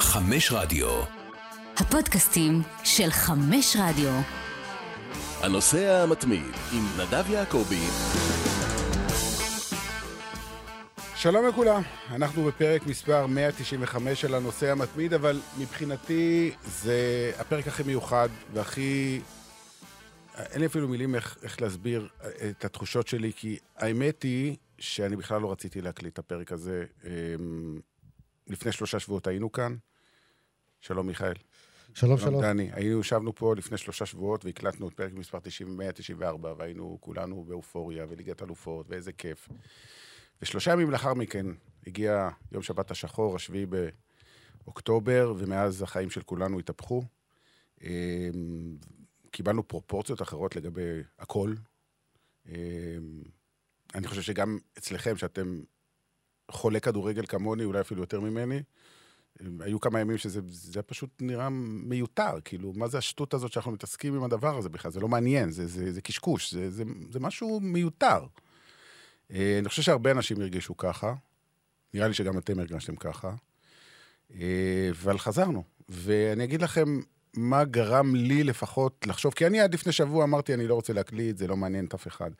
חמש רדיו. הפודקאסטים של חמש רדיו. הנוסע המתמיד עם נדב יעקבי. שלום לכולם, אנחנו בפרק מספר 195 של הנושא המתמיד, אבל מבחינתי זה הפרק הכי מיוחד והכי... אין לי אפילו מילים איך, איך להסביר את התחושות שלי, כי האמת היא שאני בכלל לא רציתי להקליט את הפרק הזה. לפני שלושה שבועות היינו כאן. שלום, מיכאל. שלום, שלום. דני, היינו, ישבנו פה לפני שלושה שבועות והקלטנו את פרק מספר 90, 194, והיינו כולנו באופוריה וליגת אלופות, ואיזה כיף. ושלושה ימים לאחר מכן הגיע יום שבת השחור, השביעי באוקטובר, ומאז החיים של כולנו התהפכו. אמ, קיבלנו פרופורציות אחרות לגבי הכל. אמ, אני חושב שגם אצלכם, שאתם חולה כדורגל כמוני, אולי אפילו יותר ממני, היו כמה ימים שזה זה פשוט נראה מיותר, כאילו, מה זה השטות הזאת שאנחנו מתעסקים עם הדבר הזה בכלל? זה לא מעניין, זה, זה, זה קשקוש, זה, זה, זה משהו מיותר. אה, אני חושב שהרבה אנשים הרגישו ככה, נראה לי שגם אתם הרגשתם ככה, אה, אבל חזרנו. ואני אגיד לכם מה גרם לי לפחות לחשוב, כי אני עד לפני שבוע אמרתי, אני לא רוצה להקליט, זה לא מעניין את אף אחד.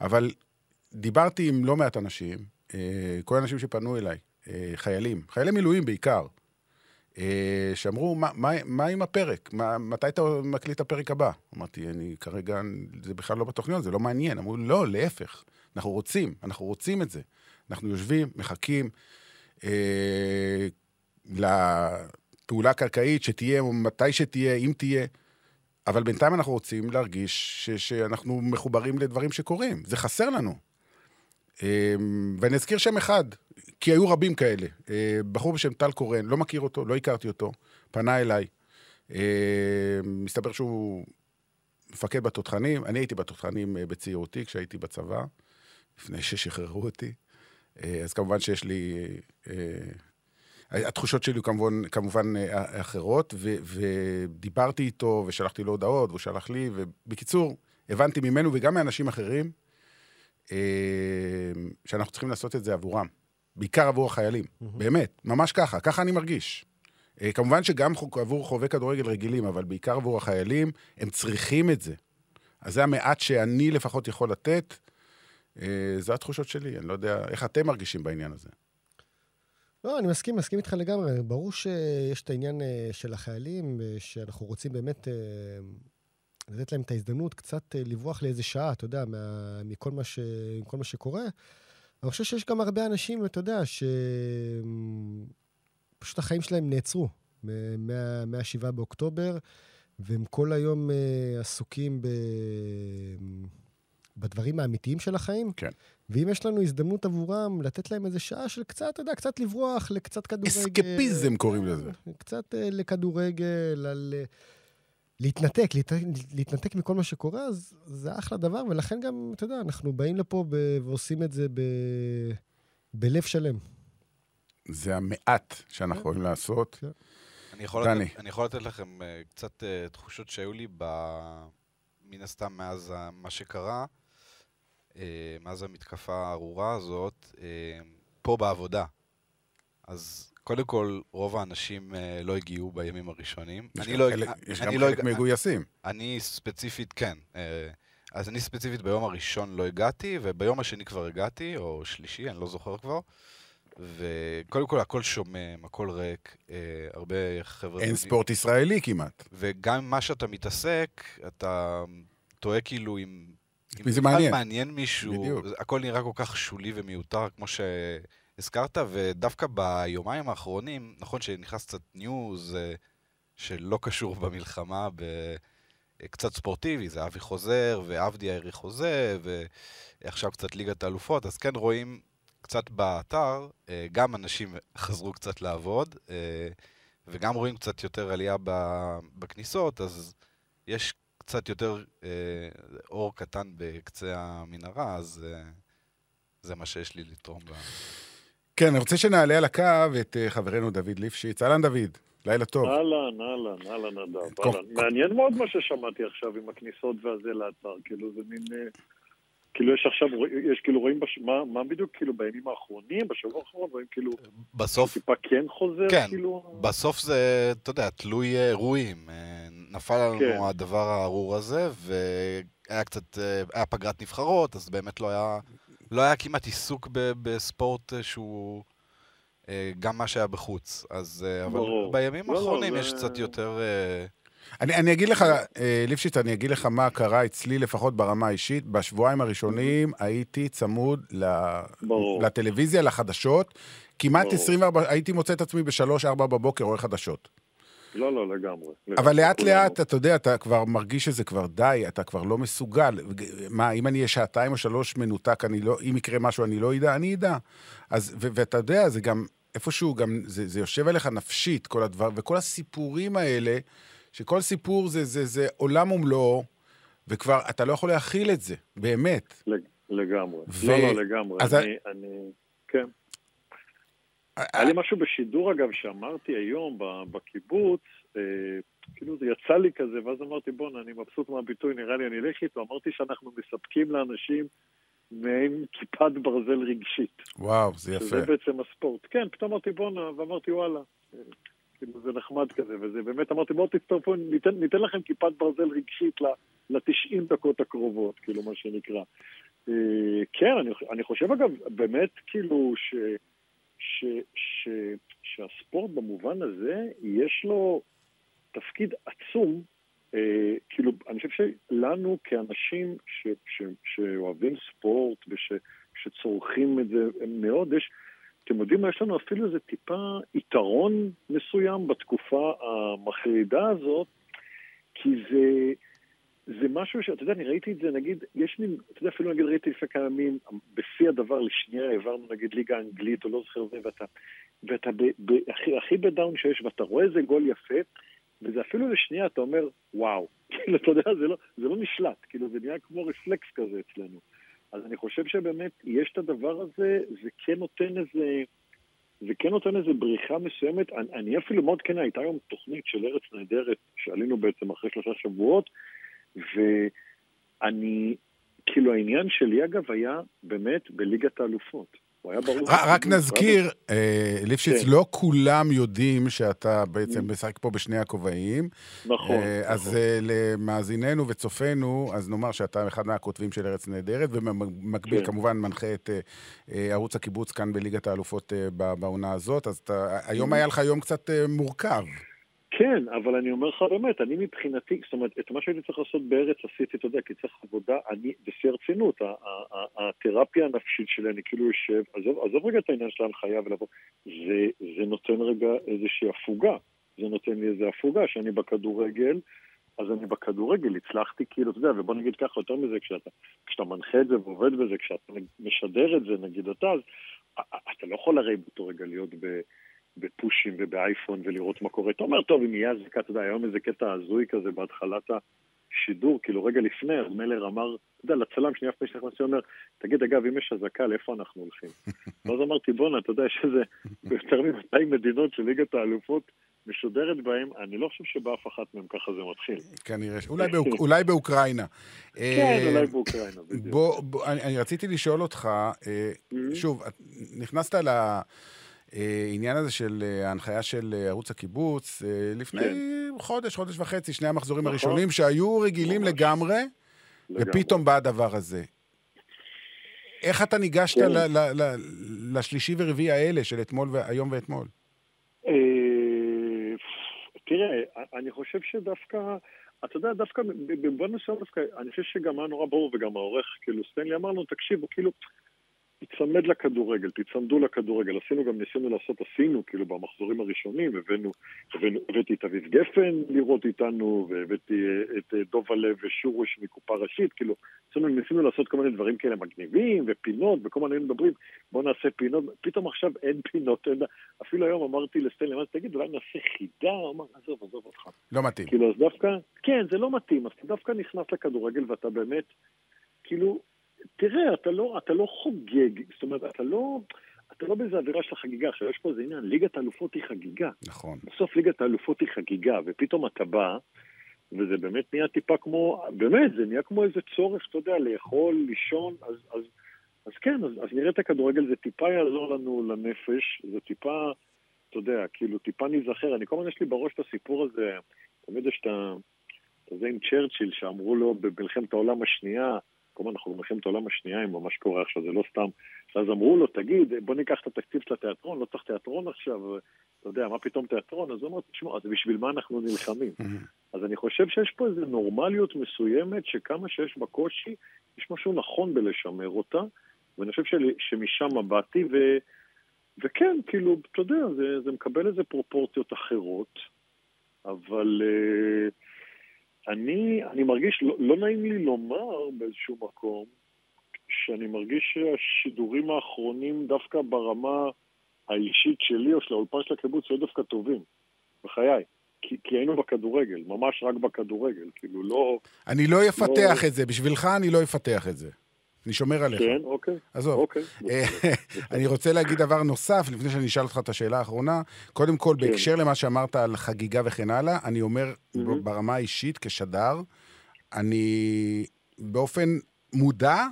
אבל דיברתי עם לא מעט אנשים, כל האנשים שפנו אליי, חיילים, חיילי מילואים בעיקר, שאמרו, מה, מה, מה עם הפרק? מה, מתי אתה מקליט את הפרק הבא? אמרתי, אני כרגע, זה בכלל לא בתוכניות, זה לא מעניין. אמרו, לא, להפך. אנחנו רוצים, אנחנו רוצים את זה. אנחנו יושבים, מחכים אה, לפעולה הקרקעית שתהיה, מתי שתהיה, אם תהיה, אבל בינתיים אנחנו רוצים להרגיש ש, שאנחנו מחוברים לדברים שקורים. זה חסר לנו. אה, ואני אזכיר שם אחד, כי היו רבים כאלה. אה, בחור בשם טל קורן, לא מכיר אותו, לא הכרתי אותו, פנה אליי. אה, מסתבר שהוא מפקד בתותחנים, אני הייתי בתותחנים אה, בצעירותי כשהייתי בצבא. לפני ששחררו אותי. אז כמובן שיש לי... התחושות שלי כמובן, כמובן אחרות, ו, ודיברתי איתו ושלחתי לו הודעות, והוא שלח לי, ובקיצור, הבנתי ממנו וגם מאנשים אחרים שאנחנו צריכים לעשות את זה עבורם. בעיקר עבור החיילים, mm-hmm. באמת, ממש ככה, ככה אני מרגיש. כמובן שגם עבור חובבי כדורגל רגילים, אבל בעיקר עבור החיילים, הם צריכים את זה. אז זה המעט שאני לפחות יכול לתת. אה, זה התחושות שלי, אני לא יודע איך אתם מרגישים בעניין הזה. לא, אני מסכים, מסכים איתך לגמרי. ברור שיש את העניין אה, של החיילים, אה, שאנחנו רוצים באמת לתת להם את ההזדמנות קצת לברוח לאיזה שעה, אתה יודע, מה, מכל, מה ש, מכל מה שקורה. אני חושב שיש גם הרבה אנשים, אתה יודע, שפשוט החיים שלהם נעצרו מה-7 באוקטובר, והם כל היום עסוקים ב... בדברים האמיתיים של החיים. כן. ואם יש לנו הזדמנות עבורם לתת להם איזה שעה של קצת, אתה יודע, קצת לברוח לקצת כדורגל. אסקפיזם קוראים לזה. קצת uh, לכדורגל, על... Uh, להתנתק, להת... להתנתק מכל מה שקורה, אז זה אחלה דבר, ולכן גם, אתה יודע, אנחנו באים לפה ב... ועושים את זה ב... בלב שלם. זה המעט שאנחנו כן. יכולים לעשות. כן. אני יכול, לתת, אני יכול לתת לכם uh, קצת uh, תחושות שהיו לי ב... מן הסתם מאז מה שקרה. אה, מאז המתקפה הארורה הזאת, אה, פה בעבודה. אז קודם כל, רוב האנשים אה, לא הגיעו בימים הראשונים. יש גם לא, חלק, יש גם לא, חלק מגויסים. אני ספציפית, כן. אז אני ספציפית ביום הראשון לא הגעתי, וביום השני כבר הגעתי, או שלישי, אני לא זוכר כבר. וקודם כל, הכל שומם, הכל ריק, אה, הרבה חבר'ה... אין ספורט ישראלי כמעט. וגם מה שאתה מתעסק, אתה טועה כאילו עם מי זה מעניין? מעניין מישהו, בדיוק. הכל נראה כל כך שולי ומיותר, כמו שהזכרת, ודווקא ביומיים האחרונים, נכון שנכנס קצת ניוז אה, שלא קשור במלחמה, קצת ספורטיבי, זה אבי חוזר, ועבדי הארי חוזה, ועכשיו קצת ליגת האלופות, אז כן רואים קצת באתר, אה, גם אנשים חזרו קצת לעבוד, אה, וגם רואים קצת יותר עלייה בכניסות, אז יש קצת יותר אה, אור קטן בקצה המנהרה, אז אה, זה מה שיש לי לתרום. ב... כן, אני רוצה שנעלה על הקו את אה, חברנו דוד ליפשיץ. אהלן, דוד. לילה טוב. אהלן, אהלן, אהלן, נדב, אהלן. מעניין מאוד מה ששמעתי עכשיו עם הכניסות והזה לאתר, כאילו זה מין... אה, כאילו יש עכשיו, יש כאילו רואים, בש... מה, מה בדיוק כאילו בימים האחרונים, בשבוע האחרון, רואים כאילו, בסוף, טיפה כן חוזר, כן. כאילו, בסוף זה, אתה יודע, תלוי אה, אירועים. נפל לנו כן. הדבר הארור הזה, והיה קצת, היה פגרת נבחרות, אז באמת לא היה, לא היה כמעט עיסוק ב- בספורט אה, שהוא אה, גם מה שהיה בחוץ. אז, אה, אבל ברור. בימים לא, לא, האחרונים זה- יש קצת יותר... אה, אני, אני אגיד לך, אה, ליפשיץ, אני אגיד לך מה קרה אצלי, לפחות ברמה האישית. בשבועיים הראשונים הייתי צמוד ל... ברור. לטלוויזיה, לחדשות. כמעט ברור. 24, הייתי מוצא את עצמי ב-3-4 בבוקר רואה חדשות. לא, לא, לגמרי. אבל לאט כולנו. לאט, אתה יודע, אתה כבר מרגיש שזה כבר די, אתה כבר לא מסוגל. מה, אם אני אהיה שעתיים או שלוש מנותק, אני לא, אם יקרה משהו אני לא אדע, אני אדע. אז, ו- ואתה יודע, זה גם, איפשהו גם, זה, זה יושב עליך נפשית, כל הדבר, וכל הסיפורים האלה, שכל סיפור זה, זה, זה עולם ומלואו, וכבר אתה לא יכול להכיל את זה, באמת. לג- לגמרי. ו- לא, לא, לגמרי. אז אני, אני, כן. היה לי משהו בשידור, אגב, שאמרתי היום בקיבוץ, אה, כאילו זה יצא לי כזה, ואז אמרתי, בואנה, אני מבסוט מהביטוי, נראה לי אני אלך איתו. אמרתי שאנחנו מספקים לאנשים מעין כיפת ברזל רגשית. וואו, זה יפה. שזה בעצם הספורט. כן, פתאום אמרתי, בואנה, ואמרתי, וואלה. אה, כאילו, זה נחמד כזה, וזה באמת, אמרתי, בואו תצטרפו, ניתן, ניתן לכם כיפת ברזל רגשית ל-90 דקות הקרובות, כאילו, מה שנקרא. אה, כן, אני, אני חושב, אגב, באמת, כאילו, ש, ש, ש, שהספורט במובן הזה, יש לו תפקיד עצום, אה, כאילו, אני חושב שלנו כאנשים ש, ש, שאוהבים ספורט ושצורכים את זה מאוד, יש, אתם יודעים מה, יש לנו אפילו איזה טיפה יתרון מסוים בתקופה המחרידה הזאת, כי זה, זה משהו שאתה יודע, אני ראיתי את זה, נגיד, יש מין, אתה יודע, אפילו נגיד ראיתי לפני כמה ימים, בשיא הדבר לשנייה העברנו נגיד ליגה אנגלית, או לא זוכר זה, ואתה, ואתה ב, ב, הכי, הכי בדאון שיש, ואתה רואה איזה גול יפה, וזה אפילו לשנייה אתה אומר, וואו, כאילו, אתה יודע, זה לא, זה לא נשלט, כאילו, זה נהיה כמו רפלקס כזה אצלנו. אז אני חושב שבאמת יש את הדבר הזה, זה כן נותן איזה, זה כן נותן איזה בריחה מסוימת. אני, אני אפילו מאוד כן, הייתה היום תוכנית של ארץ נהדרת, שעלינו בעצם אחרי שלושה שבועות, ואני, כאילו העניין שלי אגב היה באמת בליגת האלופות. הוא היה ברור. ר- רק נזכיר, אה, ליפשיץ, כן. לא כולם יודעים שאתה בעצם משחק פה בשני הכובעים. נכון. אה, אז נכון. אה, למאזיננו וצופינו, אז נאמר שאתה אחד מהכותבים של ארץ נהדרת, ובמקביל כן. כמובן מנחה את ערוץ הקיבוץ כאן בליגת האלופות בעונה הזאת, אז אתה, היום היה לך יום קצת מורכב. כן, אבל אני אומר לך באמת, אני מבחינתי, זאת אומרת, את מה שהייתי צריך לעשות בארץ עשיתי, אתה יודע, כי צריך עבודה, אני, בשיא הרצינות, התרפיה הנפשית שלי, אני כאילו יושב, עזוב, עזוב רגע את העניין של ההנחיה ולבוא, זה, זה נותן רגע איזושהי הפוגה, זה נותן לי איזו הפוגה, שאני בכדורגל, אז אני בכדורגל, הצלחתי כאילו, אתה יודע, ובוא נגיד ככה, יותר מזה, כשאתה, כשאתה מנחה את זה ועובד בזה, כשאתה משדר את זה, נגיד אתה, אז אתה לא יכול הרי באותו רגע להיות ב... בפושים ובאייפון ולראות מה קורה. אתה אומר, טוב, אם יהיה אזעקה, אתה יודע, היום איזה קטע הזוי כזה בהתחלת השידור, כאילו רגע לפני, אז מלר אמר, אתה יודע, לצלם שנייה לפני שנכנסתי, הוא אומר, תגיד, אגב, אם יש אזעקה, לאיפה אנחנו הולכים? ואז אמרתי, בואנה, אתה יודע, יש איזה יותר מ-200 מדינות של ליגת האלופות משודרת בהן, אני לא חושב שבאף אחת מהן ככה זה מתחיל. כנראה, אולי, באוק, אולי באוקראינה. כן, אה, אולי באוקראינה, בדיוק. בוא, בוא, אני, אני רציתי לשאול אותך, אה, Mhm. שוב, את נכנסת לעניין הזה של אה, ההנחיה של אה, ערוץ הקיבוץ אה, לפני כן. חודש, חודש וחצי, שני המחזורים נכון. הראשונים שהיו רגילים ממש. לגמרי, לגמרי. ופתאום בא הדבר הזה. איך אתה ניגשת כן. ל- ל- ל- לשלישי ורביעי האלה של אתמול, והיום ואתמול? אה, תראה, אני חושב שדווקא, אתה יודע, דווקא במובן מסוים דווקא, אני חושב שגם היה נורא ברור, וגם העורך, כאילו, סטנלי אמר לנו, תקשיבו, כאילו, תיצמד לכדורגל, תיצמדו לכדורגל. עשינו גם, ניסינו לעשות, עשינו, כאילו, במחזורים הראשונים, הבאנו, הבאנו, הבאתי את אביב גפן לראות איתנו, והבאתי אה, את אה, דובה לב ושורוש מקופה ראשית, כאילו, עשינו, ניסינו לעשות כל מיני דברים כאלה מגניבים, ופינות, וכל מיני מדברים, בואו נעשה פינות, פתאום עכשיו אין פינות, אין, אפילו היום אמרתי לסטנלי, אמרתי, תגיד, אולי נעשה חידה? הוא אמר, עזוב, עזוב אותך. לא מתאים. כאילו, אז דווקא, כן, זה לא מתאים, אז אתה דווקא נכנס לכדורגל ואתה באמת, כאילו, תראה, אתה לא, אתה לא חוגג, זאת אומרת, אתה לא, אתה לא באיזה אווירה של חגיגה. עכשיו, יש פה איזה עניין, ליגת האלופות היא חגיגה. נכון. בסוף ליגת האלופות היא חגיגה, ופתאום אתה בא, וזה באמת נהיה טיפה כמו, באמת, זה נהיה כמו איזה צורך, אתה יודע, לאכול, לישון, אז, אז, אז כן, אז, אז נראה את הכדורגל, זה טיפה יעזור לנו לנפש, זה טיפה, אתה יודע, כאילו, טיפה ניזכר. אני כל הזמן יש לי בראש את הסיפור הזה, תמיד יש את ה... זה עם צ'רצ'יל, שאמרו לו במלחמת העולם השנייה, כל הזמן אנחנו במלחמת העולם השנייה עם מה שקורה עכשיו, זה לא סתם. אז אמרו לו, תגיד, בוא ניקח את התקציב של התיאטרון, לא צריך תיאטרון עכשיו, אתה יודע, מה פתאום תיאטרון? אז הוא אמר, תשמע, אז בשביל מה אנחנו נלחמים? אז אני חושב שיש פה איזו נורמליות מסוימת, שכמה שיש בה קושי, יש משהו נכון בלשמר אותה, ואני חושב שמשם באתי, ו... וכן, כאילו, אתה יודע, זה, זה מקבל איזה פרופורציות אחרות, אבל... Uh, אני, אני מרגיש, לא, לא נעים לי לומר באיזשהו מקום, שאני מרגיש שהשידורים האחרונים דווקא ברמה האישית שלי או של האולפן של הקיבוץ היו דווקא טובים, בחיי. כי, כי היינו בכדורגל, ממש רק בכדורגל, כאילו לא... אני לא אפתח לא... את זה, בשבילך אני לא אפתח את זה. אני שומר עליך. כן, אוקיי. עזוב. אוקיי. אני רוצה להגיד דבר נוסף, לפני שאני אשאל אותך את השאלה האחרונה. קודם כל, כן. בהקשר למה שאמרת על חגיגה וכן הלאה, אני אומר ברמה האישית, כשדר, אני באופן מודע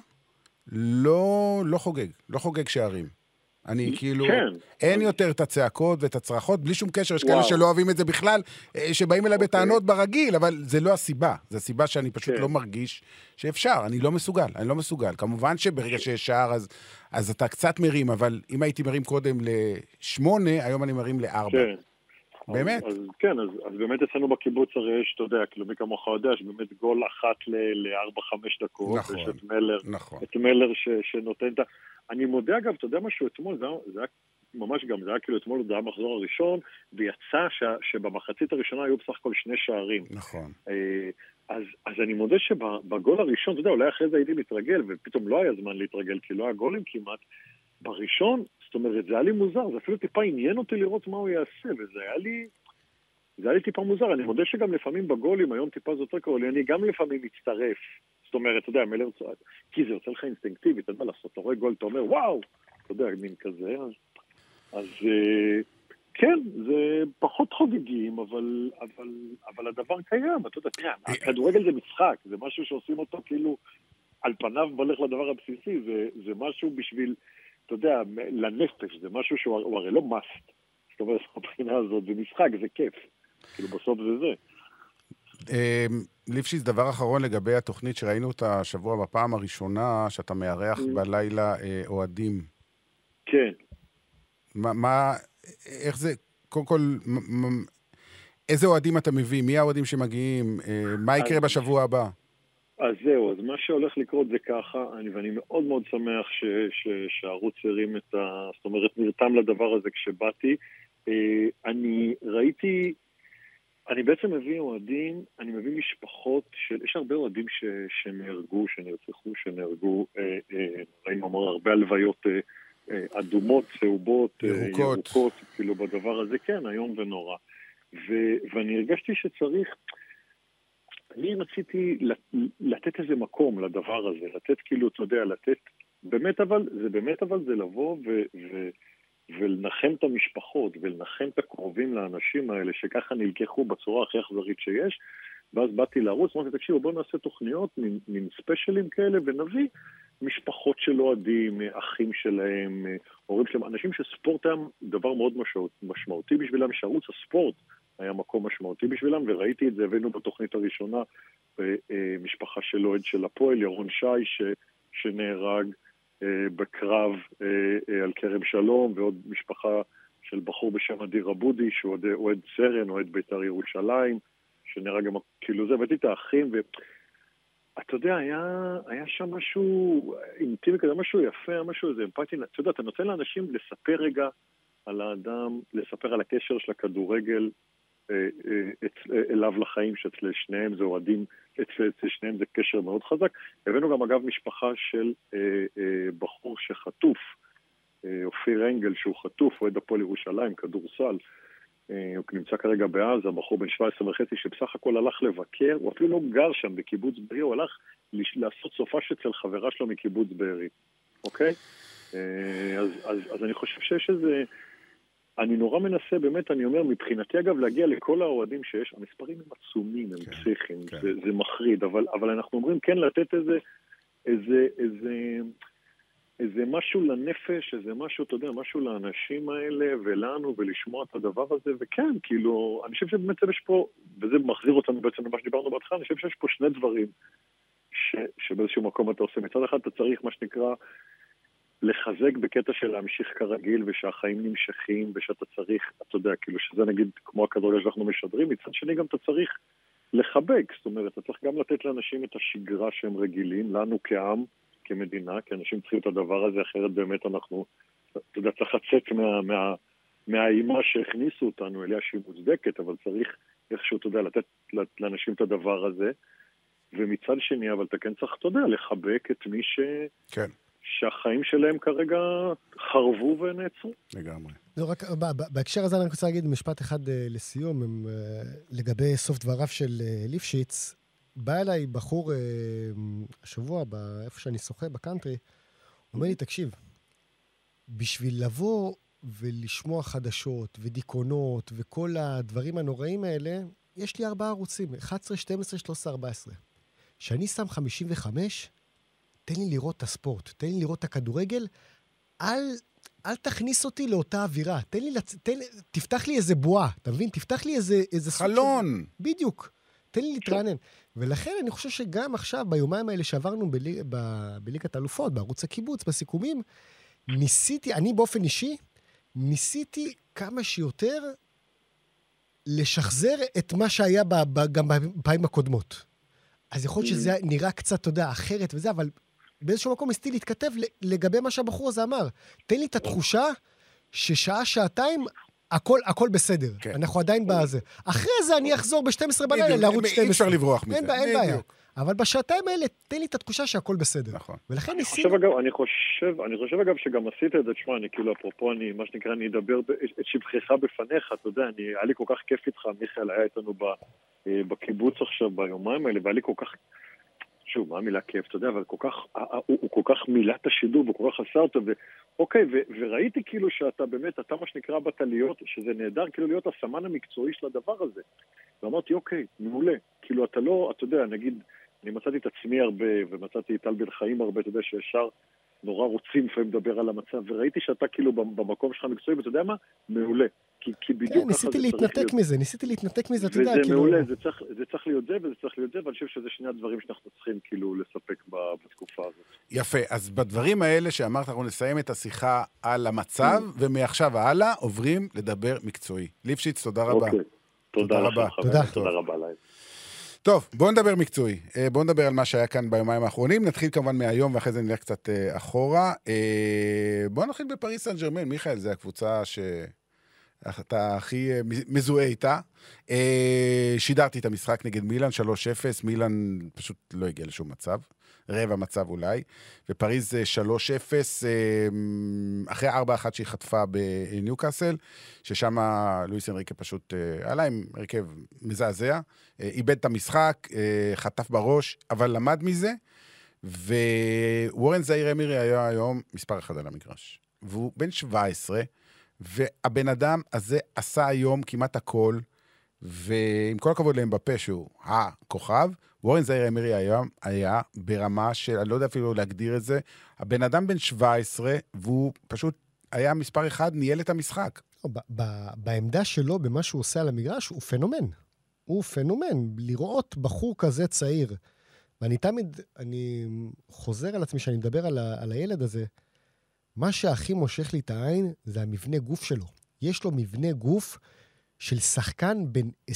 לא, לא חוגג, לא חוגג שערים. אני כאילו, כן. אין יותר את הצעקות ואת הצרחות, בלי שום קשר, יש וואו. כאלה שלא אוהבים את זה בכלל, אה, שבאים אליי אוקיי. בטענות ברגיל, אבל זה לא הסיבה. זו הסיבה שאני פשוט כן. לא מרגיש שאפשר, אני לא מסוגל, אני לא מסוגל. כמובן שברגע שיש שער אז, אז אתה קצת מרים, אבל אם הייתי מרים קודם לשמונה, היום אני מרים לארבע. כן. באמת? אז, אז כן, אז, אז באמת אצלנו בקיבוץ הרי יש, אתה יודע, כאילו מי כמוך יודע, יש באמת גול אחת לארבע-חמש דקות. נכון, יש את מלר, נכון. את מלר ש, שנותן את ה... אני מודה אגב, אתה יודע משהו, אתמול, זה, זה היה ממש גם, זה היה כאילו אתמול, זה היה המחזור הראשון, ויצא ש, שבמחצית הראשונה היו בסך הכל שני שערים. נכון. אה, אז, אז אני מודה שבגול הראשון, אתה יודע, אולי אחרי זה הייתי מתרגל, ופתאום לא היה זמן להתרגל, כי לא היה גולים כמעט. בראשון, זאת אומרת, זה היה לי מוזר, זה אפילו טיפה עניין אותי לראות מה הוא יעשה, וזה היה לי... זה היה לי טיפה מוזר, אני מודה שגם לפעמים בגולים, היום טיפה זה יותר קרוב לי, אני גם לפעמים מצטרף. זאת אומרת, אתה יודע, מלר צועק, כי זה יוצא לך אינסטינקטיבית, אתה יודע, לעשות, אתה רואה גול, אתה אומר, וואו! אתה יודע, מין כזה, אז... אז אה, כן, זה פחות חוגגים, אבל, אבל, אבל הדבר קיים, אתה יודע, תראה, הכדורגל זה משחק, זה משהו שעושים אותו כאילו, על פניו בולך לדבר הבסיסי, זה, זה משהו בשביל, אתה יודע, לנפש, זה משהו שהוא הרי לא must. זאת אומרת, מבחינה הזאת, זה משחק, זה כיף. כאילו, בסוף זה זה. אמ, ליפשיץ, דבר אחרון לגבי התוכנית שראינו אותה השבוע בפעם הראשונה, שאתה מארח mm. בלילה אה, אוהדים. כן. מה, מה, איך זה, קודם כל, איזה אוהדים אתה מביא? מי האוהדים שמגיעים? אה, מה יקרה בשבוע הבא? אז זהו, אז מה שהולך לקרות זה ככה, אני, ואני מאוד מאוד שמח ש, ש, שהערוץ הרים את ה... זאת אומרת, נרתם לדבר הזה כשבאתי. אה, אני ראיתי אני בעצם מביא אוהדים, אני מביא משפחות של... יש הרבה אוהדים ש, שנהרגו, שנרצחו, שנהרגו, אה, אה, ראינו אמר הרבה הלוויות אה, אה, אדומות, צהובות, ירוקות. ירוקות, כאילו בדבר הזה, כן, איום ונורא. ו, ואני הרגשתי שצריך... אני רציתי לתת איזה מקום לדבר הזה, לתת כאילו, אתה יודע, לתת... באמת אבל, זה באמת אבל זה לבוא ו... ו ולנחם את המשפחות ולנחם את הקרובים לאנשים האלה שככה נלקחו בצורה הכי אכזרית שיש. ואז באתי לערוץ, אמרתי, תקשיבו, בואו נעשה תוכניות, מין, ספיישלים כאלה, ונביא משפחות של אוהדים, אחים שלהם, הורים שלהם, אנשים שספורט היה דבר מאוד משמעות, משמעותי בשבילם, שערוץ הספורט היה מקום משמעותי בשבילם, וראיתי את זה, הבאנו בתוכנית הראשונה אה, אה, משפחה של אוהד של הפועל, ירון שי, ש, שנהרג. אה, בקרב על כרם שלום, ועוד משפחה של בחור בשם אדיר אבודי, שהוא אוהד סרן, אוהד בית"ר ירושלים, שנראה גם, כאילו זה, הבאתי את האחים, ואתה יודע, היה, היה שם משהו אינטימי כזה, משהו יפה, משהו איזה אמפתי, אתה יודע, אתה נותן לאנשים לספר רגע על האדם, לספר על הקשר של הכדורגל אליו לחיים, שאצל שניהם זה אוהדים אצל שניהם זה קשר מאוד חזק. הבאנו גם אגב משפחה של אה, אה, בחור שחטוף, אה, אופיר אנגל שהוא חטוף, אוהד הפועל ירושלים, כדורסל. אה, הוא נמצא כרגע בעזה, בחור בן 17 וחצי שבסך הכל הלך לבקר, הוא אפילו לא גר שם בקיבוץ בארי, הוא הלך לעשות סופש אצל חברה שלו מקיבוץ בארי, אוקיי? אה, אז, אז, אז אני חושב שיש איזה... אני נורא מנסה, באמת, אני אומר, מבחינתי אגב, להגיע לכל האוהדים שיש, המספרים הם עצומים, הם כן, פסיכיים, כן. זה, זה מחריד, אבל, אבל אנחנו אומרים כן לתת איזה, איזה, איזה, איזה משהו לנפש, איזה משהו, אתה יודע, משהו לאנשים האלה ולנו, ולשמוע את הדבר הזה, וכן, כאילו, אני חושב שבאמת יש פה, וזה מחזיר אותנו בעצם למה שדיברנו בהתחלה, אני חושב שיש פה שני דברים ש, שבאיזשהו מקום אתה עושה. מצד אחד אתה צריך, מה שנקרא, לחזק בקטע של להמשיך כרגיל ושהחיים נמשכים ושאתה צריך, אתה יודע, כאילו שזה נגיד כמו הכדורגל שאנחנו משדרים, מצד שני גם אתה צריך לחבק, זאת אומרת, אתה צריך גם לתת לאנשים את השגרה שהם רגילים, לנו כעם, כמדינה, כי אנשים צריכים את הדבר הזה, אחרת באמת אנחנו, אתה יודע, צריך לצאת מה, מה, מהאימה שהכניסו אותנו אליה שהיא מוצדקת, אבל צריך איכשהו, אתה יודע, לתת לאנשים את הדבר הזה. ומצד שני, אבל אתה כן צריך, אתה יודע, לחבק את מי ש... כן, שהחיים שלהם כרגע חרבו ונעצרו. לגמרי. לא, רק ב- ב- בהקשר הזה אני רוצה להגיד משפט אחד אה, לסיום, הם, אה, לגבי סוף דבריו של אה, ליפשיץ. בא אליי בחור אה, השבוע, ב- איפה שאני שוחה, בקאנטרי, אומר לי, תקשיב, בשביל לבוא ולשמוע חדשות ודיכאונות וכל הדברים הנוראים האלה, יש לי ארבעה ערוצים, 11, 12, 13, 14. כשאני שם 55, תן לי לראות את הספורט, תן לי לראות את הכדורגל, אל, אל תכניס אותי לאותה אווירה. תן לי, לצ... תן, תפתח לי איזה בועה, אתה מבין? תפתח לי איזה... איזה חלון! של... בדיוק. תן לי להתרענן. ולכן אני חושב שגם עכשיו, ביומיים האלה שעברנו בליג, ב, בליגת האלופות, בערוץ הקיבוץ, בסיכומים, ניסיתי, אני באופן אישי, ניסיתי כמה שיותר לשחזר את מה שהיה ב, ב, גם בפעמים הקודמות. אז יכול להיות שזה נראה קצת, אתה יודע, אחרת וזה, אבל באיזשהו מקום ניסיתי להתכתב לגבי מה שהבחור הזה אמר. תן לי את התחושה ששעה, שעתיים, הכל, הכל בסדר. כן. אנחנו עדיין בזה. אחרי זה אני אחזור ב-12 בלילה לערוץ 12. אי אפשר לברוח מזה. אין בעיה, אין בעיה. אבל בשעתיים האלה, תן לי את התחושה שהכל בסדר. נכון. ולכן אני חושב, ניסינו... אגב, אני חושב, אני חושב אגב שגם עשית את זה, תשמע, אני כאילו, אפרופו, אני, מה שנקרא, אני אדבר את שבחך בפניך, אתה יודע, אני, היה לי כל כך כיף איתך, מיכאל היה איתנו ב, אה, בקיבוץ עכשיו ביומיים האלה, והיה לי כל כך, שוב, מה המילה כיף, אתה יודע, אבל כל כך, הוא, הוא כל כך מילא את השידור, והוא כל כך עשה אותו, ואוקיי, ו, וראיתי כאילו שאתה באמת, אתה מה שנקרא באת להיות, שזה נהדר, כאילו להיות הסמן המקצועי של הדבר הזה. ואמרתי, אוקיי, מעולה. כאילו, אתה לא, אתה יודע, נגיד, אני מצאתי את עצמי הרבה, ומצאתי את טל בן חיים הרבה, אתה יודע, שישר נורא רוצים לפעמים לדבר על המצב, וראיתי שאתה כאילו במקום שלך מקצועי, ואתה יודע מה? מעולה. כי, כי בדיוק כן, ככה ניסיתי זה צריך להתנתק להיות. מזה, ניסיתי להתנתק מזה, אתה יודע, וזה כאילו... מעולה, זה צריך, זה צריך להיות זה, וזה צריך להיות זה, ואני חושב שזה שני הדברים שאנחנו צריכים כאילו לספק בתקופה הזאת. יפה, אז בדברים האלה שאמרת, אנחנו נסיים את השיחה על המצב, ומעכשיו והלאה עוברים לדבר מקצועי. ליפשיץ, תודה רבה. אוקיי. תודה תודה רבה. תודה. תודה רבה להם. טוב, בואו נדבר מקצועי. אה, בואו נדבר על מה שהיה כאן ביומיים האחרונים. נתחיל כמובן מהיום, ואחרי זה נלך קצת אה, אחורה. אה, בואו נתחיל בפריס סן ג'רמן. מיכאל, זו הקבוצה שאתה הכי אה, מזוהה איתה. אה, שידרתי את המשחק נגד מילאן, 3-0. מילאן פשוט לא הגיע לשום מצב. רבע מצב אולי. ופריז אה, 3-0, אה, אחרי 4-1 שהיא חטפה בניוקאסל, ששם לואיס אנריקה פשוט עלה עם הרכב מזעזע. איבד את המשחק, חטף בראש, אבל למד מזה, ווורן זעיר אמירי היה היום מספר אחד על המגרש. והוא בן 17, והבן אדם הזה עשה היום כמעט הכל, ועם כל הכבוד לאמבפה, שהוא הכוכב, וורן זעיר אמירי היום היה ברמה של, אני לא יודע אפילו להגדיר את זה, הבן אדם בן 17, והוא פשוט היה מספר אחד, ניהל את המשחק. לא, בעמדה שלו, במה שהוא עושה על המגרש, הוא פנומן. הוא פנומן. לראות בחור כזה צעיר, ואני תמיד, אני חוזר על עצמי כשאני מדבר על, על הילד הזה, מה שהכי מושך לי את העין זה המבנה גוף שלו. יש לו מבנה גוף של שחקן בן 28-30,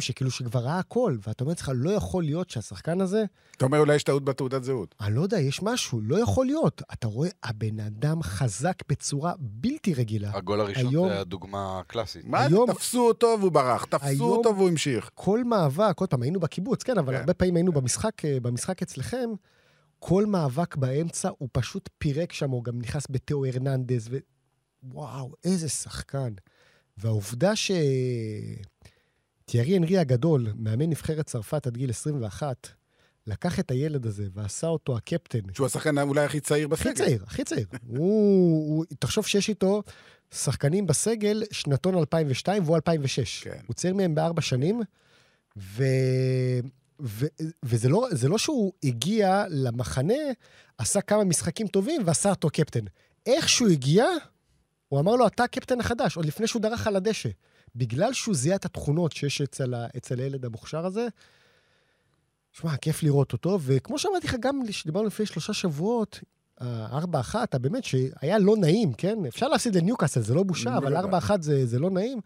שכאילו שכבר ראה הכל, ואתה אומר לעצמך, לא יכול להיות שהשחקן הזה, אתה אומר, אולי יש טעות בתעודת זהות. אני לא יודע, יש משהו, לא יכול להיות. אתה רואה, הבן אדם חזק בצורה בלתי רגילה. הגול הראשון היום- זה הדוגמה הקלאסית. מה היום- זה, תפסו אותו והוא ברח, תפסו היום- אותו והוא המשיך. כל מאבק, עוד פעם, היינו בקיבוץ, כן, אבל כן. הרבה פעמים היינו במשחק, אה, במשחק אצלכם, כל מאבק באמצע, הוא פשוט פירק שם, הוא גם נכנס בתיאו הרננדז, ו... וואו, איזה שחקן. והעובדה ש... תיארי אנרי הגדול, מאמן נבחרת צרפת עד גיל 21, לקח את הילד הזה ועשה אותו הקפטן. שהוא השחקן אולי הכי צעיר בסגל. הכי צעיר, הכי צעיר. הוא, הוא, תחשוב שיש איתו שחקנים בסגל, שנתון 2002 והוא 2006. כן. הוא צעיר מהם בארבע שנים, ו... ו... וזה לא, לא שהוא הגיע למחנה, עשה כמה משחקים טובים ועשה אותו קפטן. איך שהוא הגיע, הוא אמר לו, אתה הקפטן החדש, עוד לפני שהוא דרך על הדשא. בגלל שהוא זיהה את התכונות שיש אצל, ה... אצל הילד המוכשר הזה, שמע, כיף לראות אותו, וכמו שאמרתי לך, גם כשדיברנו לפני שלושה שבועות, ארבע אחת, באמת, שהיה לא נעים, כן? אפשר להפסיד לניוקאסל, זה לא בושה, אבל ארבע אחת זה, זה לא נעים.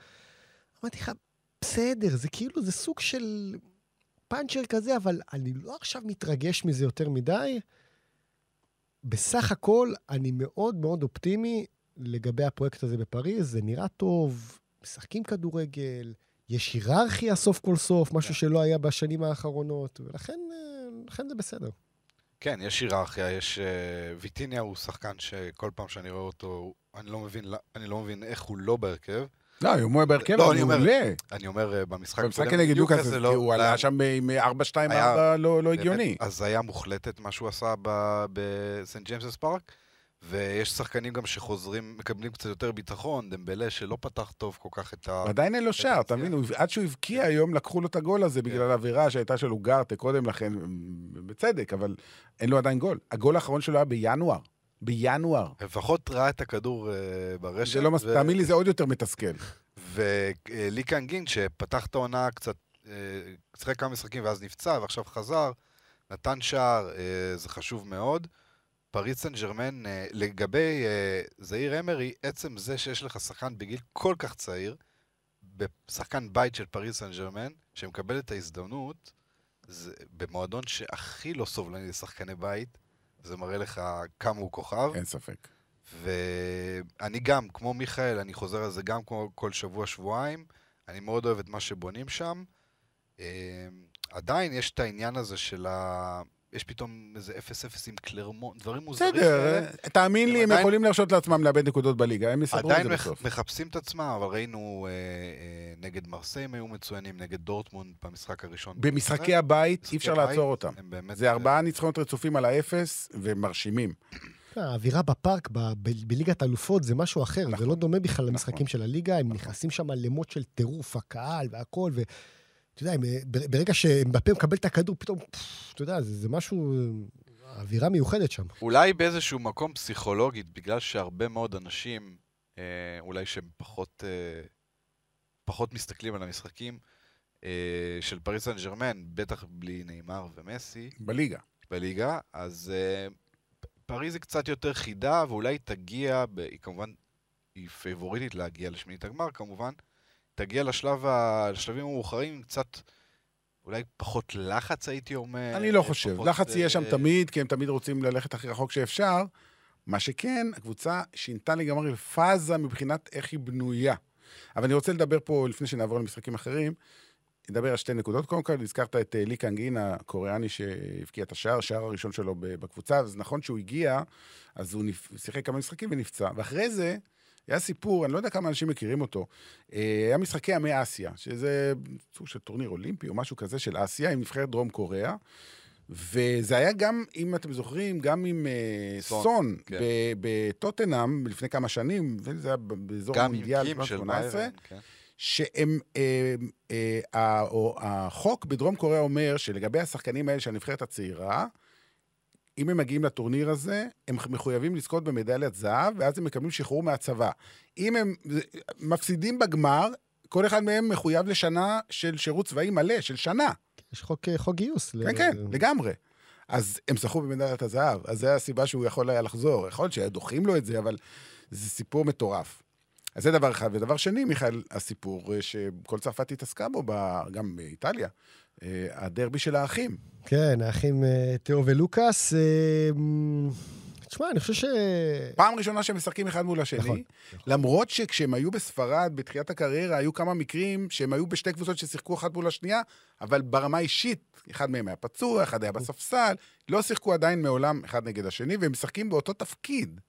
אמרתי לך, בסדר, זה כאילו, זה סוג של פאנצ'ר כזה, אבל אני לא עכשיו מתרגש מזה יותר מדי. בסך הכל, אני מאוד מאוד אופטימי לגבי הפרויקט הזה בפריז, זה נראה טוב, משחקים כדורגל, יש היררכיה סוף כל סוף, משהו שלא היה בשנים האחרונות, ולכן זה בסדר. כן, יש היררכיה, יש... Uh, ויטיניה הוא שחקן שכל פעם שאני רואה אותו, אני לא מבין, אני לא מבין איך הוא לא בהרכב. לא, אם הוא בהרכב, לא, הוא מעולה. אני אומר, במשחק במשחק נגד לוקאס, לא, הוא עלה שם עם 4-2-4 לא, לא הגיוני. אז היה מוחלטת מה שהוא עשה בסנט ג'יימסס פארק. ויש שחקנים גם שחוזרים, מקבלים קצת יותר ביטחון, דמבלה שלא פתח טוב כל כך את ה... עדיין אין לו שער, אתה מבין? עד שהוא הבקיע היום, לקחו לו את הגול הזה בגלל כן. האווירה שהייתה של אוגרטה קודם לכן, בצדק, אבל אין לו עדיין גול. הגול האחרון שלו היה בינואר. בינואר. לפחות ראה את הכדור uh, ברשת. זה לא מספיק, תאמין לי, זה עוד יותר מתסכל. וליקן גין, שפתח את העונה קצת, uh, שיחק כמה משחקים ואז נפצע, ועכשיו חזר, נתן שער, uh, זה חשוב מאוד. פריס סן ג'רמן, אה, לגבי אה, זעיר אמרי, עצם זה שיש לך שחקן בגיל כל כך צעיר, בשחקן בית של פריס סן ג'רמן, שמקבל את ההזדמנות, זה במועדון שהכי לא סובלני לשחקני בית, זה מראה לך כמה הוא כוכב. אין ספק. ואני גם, כמו מיכאל, אני חוזר על זה גם כמו כל שבוע-שבועיים, אני מאוד אוהב את מה שבונים שם. אה, עדיין יש את העניין הזה של ה... יש פתאום איזה 0-0 עם קלרמון, דברים מוזרים. בסדר, תאמין לי, הם יכולים להרשות לעצמם לאבד נקודות בליגה, הם יסדרו את זה בסוף. עדיין מחפשים את עצמם, אבל ראינו אה, אה, נגד מרסיים היו מצוינים, נגד דורטמונד במשחק הראשון. במשחקי הבית אי אפשר לעצור אותם. זה ארבעה ניצחונות רצופים על האפס, ומרשימים. האווירה בפארק, בליגת האלופות, זה משהו אחר, זה לא דומה בכלל למשחקים של הליגה, הם נכנסים שם למות של טירוף, הקהל והכל, אתה יודע, ברגע שמבפה מקבל את הכדור, פתאום, אתה יודע, זה, זה משהו, אווירה מיוחדת שם. אולי באיזשהו מקום פסיכולוגית, בגלל שהרבה מאוד אנשים, אה, אולי שהם פחות, אה, פחות מסתכלים על המשחקים אה, של פריס סן ג'רמן, בטח בלי ניימאר ומסי. בליגה. בליגה, אז אה, פריז היא קצת יותר חידה, ואולי תגיע, ב, היא כמובן, היא פייבוריטית להגיע לשמינית הגמר כמובן, תגיע לשלב ה... לשלבים המאוחרים קצת, אולי פחות לחץ, הייתי אומר. אני לא חושב. פחות, לחץ יהיה שם אה, תמיד, כי הם תמיד רוצים ללכת הכי רחוק שאפשר. מה שכן, הקבוצה שינתה לגמרי פאזה מבחינת איך היא בנויה. אבל אני רוצה לדבר פה, לפני שנעבור למשחקים אחרים, נדבר על שתי נקודות. קודם כל, הזכרת את אה, לי קנגין, הקוריאני שהבקיע את השער, השער הראשון שלו בקבוצה, אז נכון שהוא הגיע, אז הוא שיחק כמה משחקים ונפצע. ואחרי זה, היה סיפור, אני לא יודע כמה אנשים מכירים אותו, אה, היה משחקי ימי אסיה, שזה סוג של טורניר אולימפי או משהו כזה של אסיה, עם נבחרת דרום קוריאה. וזה היה גם, אם אתם זוכרים, גם עם uh, סון, סון כן. בטוטנאם לפני כמה שנים, וזה היה באזור המונדיאל, גם עם קים של ביירן, כן. שהם, אה, אה, החוק בדרום קוריאה אומר שלגבי השחקנים האלה של הנבחרת הצעירה, אם הם מגיעים לטורניר הזה, הם מחויבים לזכות במדליית זהב, ואז הם מקבלים שחרור מהצבא. אם הם מפסידים בגמר, כל אחד מהם מחויב לשנה של שירות צבאי מלא, של שנה. יש חוק, חוק גיוס. כן, ל... כן, לגמרי. אז הם זכו במדליית הזהב, אז זו הסיבה שהוא יכול היה לחזור. יכול להיות שדוחים לו את זה, אבל זה סיפור מטורף. אז זה דבר אחד. ודבר שני, מיכאל, הסיפור אה, שכל צרפת התעסקה בו, גם באיטליה, אה, הדרבי של האחים. כן, האחים אה, תיאו ולוקאס. תשמע, אני חושב ש... פעם ראשונה שהם משחקים אחד מול השני, נכון, נכון. למרות שכשהם היו בספרד, בתחילת הקריירה, היו כמה מקרים שהם היו בשתי קבוצות ששיחקו אחת מול השנייה, אבל ברמה אישית, אחד מהם היה פצוע, אחד היה בספסל, לא שיחקו עדיין מעולם אחד נגד השני, והם משחקים באותו תפקיד.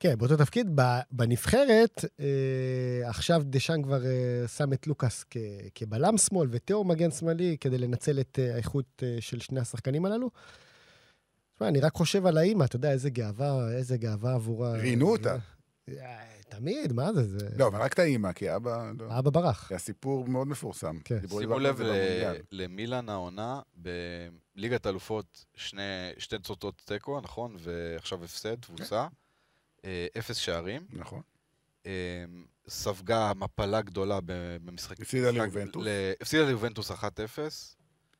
כן, באותו תפקיד. בנבחרת, אה, עכשיו דשאן כבר אה, שם את לוקאס כ, כבלם שמאל ותיאו מגן שמאלי כדי לנצל את אה, האיכות אה, של שני השחקנים הללו. תשמע, אני רק חושב על האימא, אתה יודע, איזה גאווה, איזה גאווה עבורה. ראיינו אותה. תמיד, מה זה? זה... לא, אבל רק את האימא, כי אבא... לא. אבא ברח. זה הסיפור מאוד מפורסם. כן. שימו לב ל-. למילאן העונה, בליגת אלופות שני, שתי תוצאות תיקו, נכון? ועכשיו הפסד, תבוסה. אה, אפס שערים. נכון. אה, ספגה מפלה גדולה במשחק. הפסידה ליובנטוס. הפסידה ליובנטוס 1-0,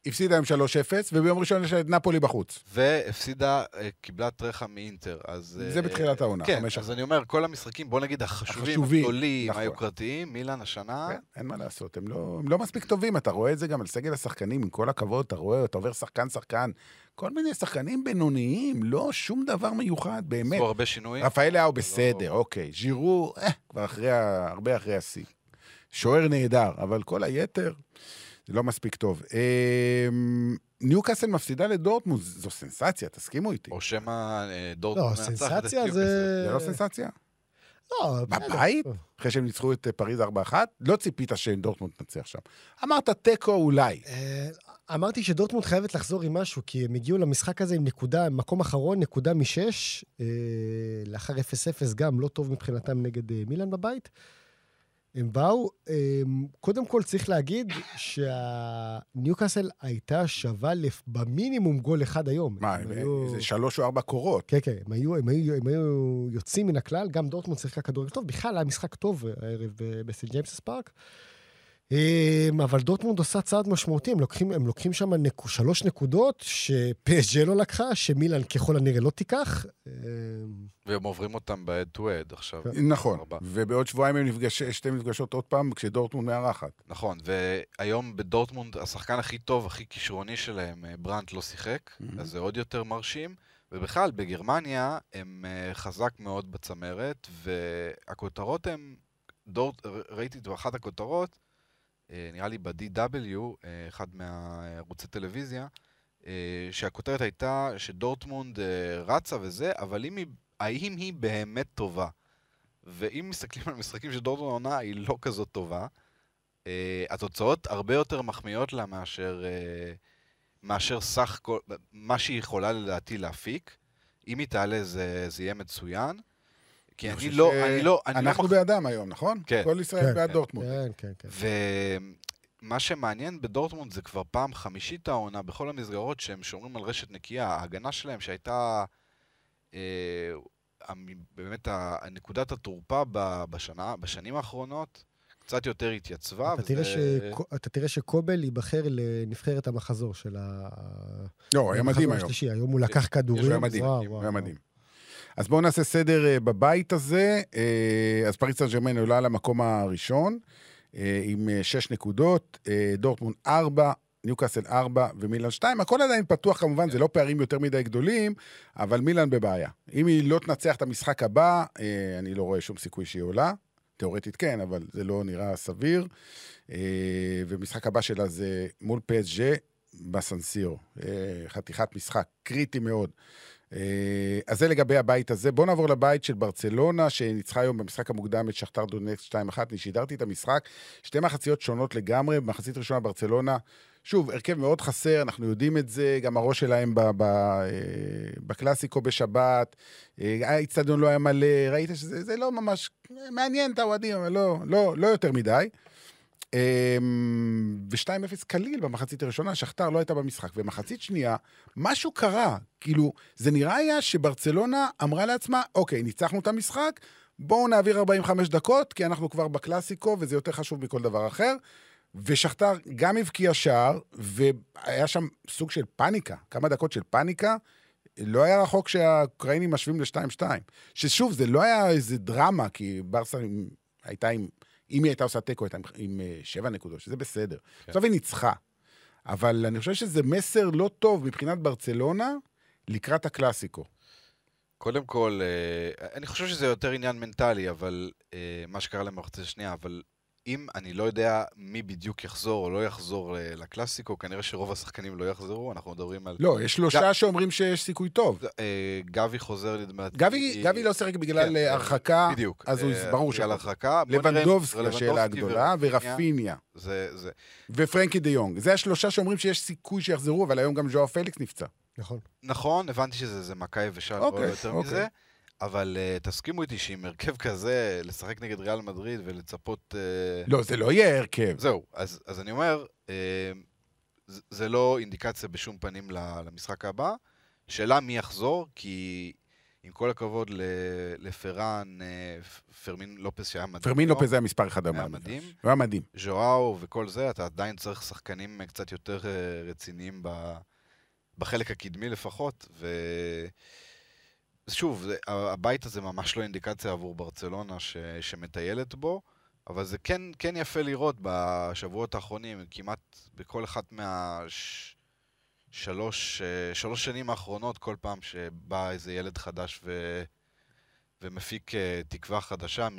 הפסידה היום 3-0, וביום ראשון יש לה את נפולי בחוץ. והפסידה, אה, קיבלה טרחה מאינטר. אז... זה בתחילת העונה, כן, אז. אני אומר, כל המשחקים, בוא נגיד החשובים, החשובים, הגדולים, נכון. היוקרתיים, מילאן השנה, כן, אין מה לעשות, הם לא, הם לא מספיק טובים, אתה רואה את זה גם על סגל השחקנים, עם כל הכבוד, אתה רואה, אתה עובר שחקן-שחקן, כל מיני שחקנים בינוניים, לא שום דבר מיוחד, באמת. עשו הרבה שינויים. רפאל לאהו בסדר, אוקיי. ז'ירו, אה, כבר אחרי, ה- הרבה אחרי השיא. שוער נהדר, אבל כל היתר, זה לא מספיק טוב. אה, ניוקאסל מפסידה לדורטמונד, זו סנסציה, תסכימו איתי. או שמא אה, דורטמונד לא, סנסציה. זה... זה לא סנסציה? לא, בבית? בסדר. אחרי שהם ניצחו את אה, פריז 4-1? לא ציפית שדורטמונד תנצח שם. אמרת תיקו אולי. אה, אמרתי שדורטמונד חייבת לחזור עם משהו, כי הם הגיעו למשחק הזה עם נקודה, מקום אחרון, נקודה משש, אה, לאחר 0-0 גם לא טוב מבחינתם נגד אה, מילאן בבית. הם באו, אה, קודם כל צריך להגיד שהניוקאסל הייתה שווה לפ... במינימום גול אחד היום. מה, הם הם- היו- זה שלוש או ארבע קורות. כן, כן, הם היו, הם, היו, הם היו יוצאים מן הכלל, גם דורטמונד שיחקה כדורגל טוב, בכלל היה משחק טוב הערב ב- בסנט ג'יימס פארק. אמ, אבל דורטמונד עושה צעד משמעותי, הם לוקחים, הם לוקחים שם נק, שלוש נקודות שפסג'ה לא לקחה, שמילאן ככל הנראה לא תיקח. אמ, והם עוברים אותם ב-head to head עכשיו. נכון, ארבע. ובעוד שבועיים הם נפגש, שתי מפגשות עוד פעם, כשדורטמונד מארחת. נכון, והיום בדורטמונד השחקן הכי טוב, הכי כישרוני שלהם, אה, ברנט לא שיחק, Mhm. אז זה עוד יותר מרשים. ובכלל, בגרמניה הם אה, חזק מאוד בצמרת, והכותרות הן, דורט, ר- ראיתי את באחת הכותרות, נראה לי ב-DW, אה, אחד מערוצי טלוויזיה, אה, שהכותרת הייתה שדורטמונד אה, רצה וזה, אבל אם היא, האם היא באמת טובה? ואם מסתכלים על משחקים של דורטמונד העונה, היא לא כזאת טובה. התוצאות הרבה יותר מחמיאות לה מאשר, מאשר סך כל, מה שהיא יכולה לדעתי להפיק. אם היא תעלה זה, זה יהיה מצוין. כי אני חושב לא, ש- אני לא, אני אנחנו לא... בעדם היום, נכון? כן. כל ישראל כן, בעד כן, דורטמונד. כן, כן, כן. ומה שמעניין בדורטמונד זה כבר פעם חמישית העונה בכל המסגרות שהם שומרים על רשת נקייה. ההגנה שלהם שהייתה אה, באמת נקודת התורפה בשנה, בשנים האחרונות, קצת יותר התייצבה. אתה וזה- תראה, ש... אתה תראה שקובל ייבחר לנבחרת המחזור של ה... לא, היה מדהים היום. השלישי. היום הוא לקח כדורים. הוא היה מדהים, הוא היה. מדהים. אז בואו נעשה סדר אה, בבית הזה. אה, אז פריס סן ג'רמן עולה למקום הראשון, אה, עם שש נקודות, דורטמונד ארבע, ניוקאסל ארבע ומילאן שתיים. הכל עדיין פתוח כמובן, זה לא פערים יותר מדי גדולים, אבל מילאן בבעיה. אם היא לא תנצח את המשחק הבא, אני לא רואה שום סיכוי שהיא עולה. תאורטית כן, אבל זה לא נראה סביר. ומשחק הבא שלה זה מול פסג'ה בסנסירו. חתיכת משחק, קריטי מאוד. אה, אז זה לגבי הבית הזה. בואו נעבור לבית של ברצלונה, שניצחה היום במשחק המוקדם את שכתר דונטס 2-1. אני שידרתי את המשחק, שתי מחציות שונות לגמרי. במחצית ראשונה ברצלונה, שוב, הרכב מאוד חסר, אנחנו יודעים את זה, גם הראש שלהם אה, בקלאסיקו בשבת, אה, האיצטדיון לא היה מלא, ראית שזה זה לא ממש מעניין את האוהדים, אבל לא, לא, לא יותר מדי. אמ, ו-2-0 קליל במחצית הראשונה, שכתר לא הייתה במשחק. ומחצית שנייה, משהו קרה. כאילו, זה נראה היה שברצלונה אמרה לעצמה, אוקיי, ניצחנו את המשחק, בואו נעביר 45 דקות, כי אנחנו כבר בקלאסיקו, וזה יותר חשוב מכל דבר אחר. ושכתר גם הבקיע שער, והיה שם סוג של פאניקה, כמה דקות של פאניקה. לא היה רחוק שהאוקראינים משווים ל-2-2. ששוב, זה לא היה איזה דרמה, כי ברסה הייתה עם... אם היא הייתה עושה תיקו, הייתה עם, אה, שבע נקודות, שזה בסדר. כן. בסוף היא ניצחה. אבל אני חושב שזה מסר לא טוב מבחינת ברצלונה לקראת הקלאסיקו. קודם כל, אה, אני חושב שזה יותר עניין מנטלי, אבל אה, מה שקרה להם במחצית השנייה, אבל אם אני לא יודע מי בדיוק יחזור או לא יחזור אה, לקלאסיקו, כנראה שרוב השחקנים לא יחזרו, אנחנו מדברים על... לא, יש שלושה שאומרים שיש סיכוי טוב. אה, גבי חוזר לדעתי. גבי, גבי לא שיחק בגלל כן, אה, הרחקה, בדיוק. אז הוא אה, ברור בגלל שהוא- הרחקה. לבנדובסקי, השאלה הגדולה, ורפיניה, זה, זה. ופרנקי דה יונג. זה השלושה שאומרים שיש סיכוי שיחזרו, אבל היום גם ז'ואר פליקס נפצע. נכון. נכון, הבנתי שזה זה מכה יבשה, לא אוקיי, יותר אוקיי. מזה. אבל uh, תסכימו איתי שעם הרכב כזה, לשחק נגד ריאל מדריד ולצפות... Uh... לא, זה לא יהיה הרכב. זהו, אז, אז אני אומר, uh, זה, זה לא אינדיקציה בשום פנים למשחק הבא. שאלה מי יחזור, כי עם כל הכבוד לפרן, פרמין לופס שהיה מדהים. פרמין לופס זה המספר אחד היה מדהים. הוא היה מדהים. ז'ואאו וכל זה, אתה עדיין צריך שחקנים קצת יותר רציניים בחלק הקדמי לפחות, ו... שוב, זה, הבית הזה ממש לא אינדיקציה עבור ברצלונה ש, שמטיילת בו, אבל זה כן, כן יפה לראות בשבועות האחרונים, כמעט בכל אחת מהשלוש שלוש שנים האחרונות, כל פעם שבא איזה ילד חדש ו, ומפיק אה, תקווה חדשה מ,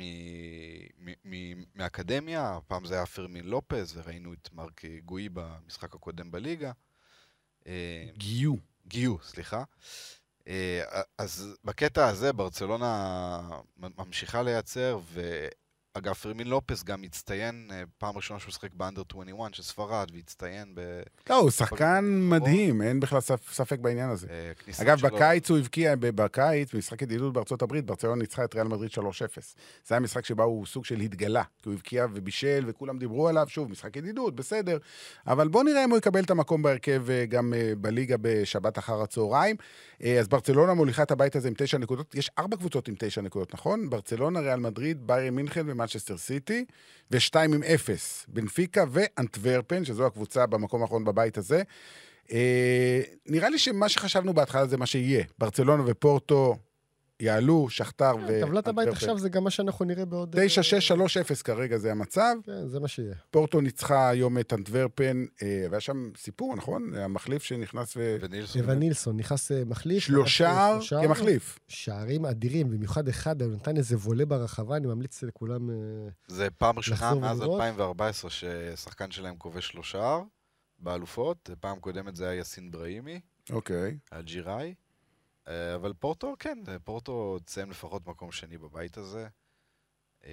מ, מ, מאקדמיה, הפעם זה היה פרמין לופז, וראינו את מרק גוי במשחק הקודם בליגה. אה, גיו. גיו, סליחה. אה, אז בקטע הזה ברצלונה ממשיכה לייצר, אגב, פרמין לופס גם הצטיין, אה, פעם ראשונה שהוא שחק באנדר 21 של ספרד, והצטיין ב... לא, הוא שחקן מדהים, אין בכלל ספק בעניין הזה. אה, אגב, בקיץ הוא הבקיע, בקיץ, במשחק ידידות בארצות הברית, ברצלונה ניצחה את ריאל מדריד 3-0. זה היה משחק שבו הוא סוג של התגלה, כי הוא הבקיע ובישל, וכולם דיברו עליו, שוב, משחק ידידות, בסדר. אבל בואו נראה אם הוא יקבל את המקום בהרכב אה, גם בליגה בשבת אחר הצהריים. אז ברצלונה מוליכה את הבית הזה עם תשע נקודות. יש ארבע קבוצות עם תשע נקודות, נכון? ברצלונה, ריאל מדריד, ביירי מינכן ומנצ'סטר סיטי, ושתיים עם אפס, בנפיקה ואנטוורפן, שזו הקבוצה במקום האחרון בבית הזה. אה, נראה לי שמה שחשבנו בהתחלה זה מה שיהיה. ברצלונה ופורטו יעלו, שכתר כן, ו... טבלת הבית עכשיו זה גם מה שאנחנו נראה בעוד... 9-6-3-0 כרגע זה המצב. כן, זה מה שיהיה. פורטו ניצחה היום את אנטוורפן, אה, והיה שם סיפור, נכון? המחליף שנכנס ו... ונילסון. ונילסון, נכנס אה, מחליף. שלושה כמחליף. שערים אדירים, במיוחד אחד, הוא נתן איזה וולה ברחבה, אני ממליץ לכולם אה, זה פעם ראשונה מאז 2014 ששחקן שלהם כובש שלושה באלופות. פעם קודמת זה היה יאסין בראימי. אוקיי. אלג'יראי. אה, אבל פורטו, כן, פורטו תסיים לפחות מקום שני בבית הזה. אה,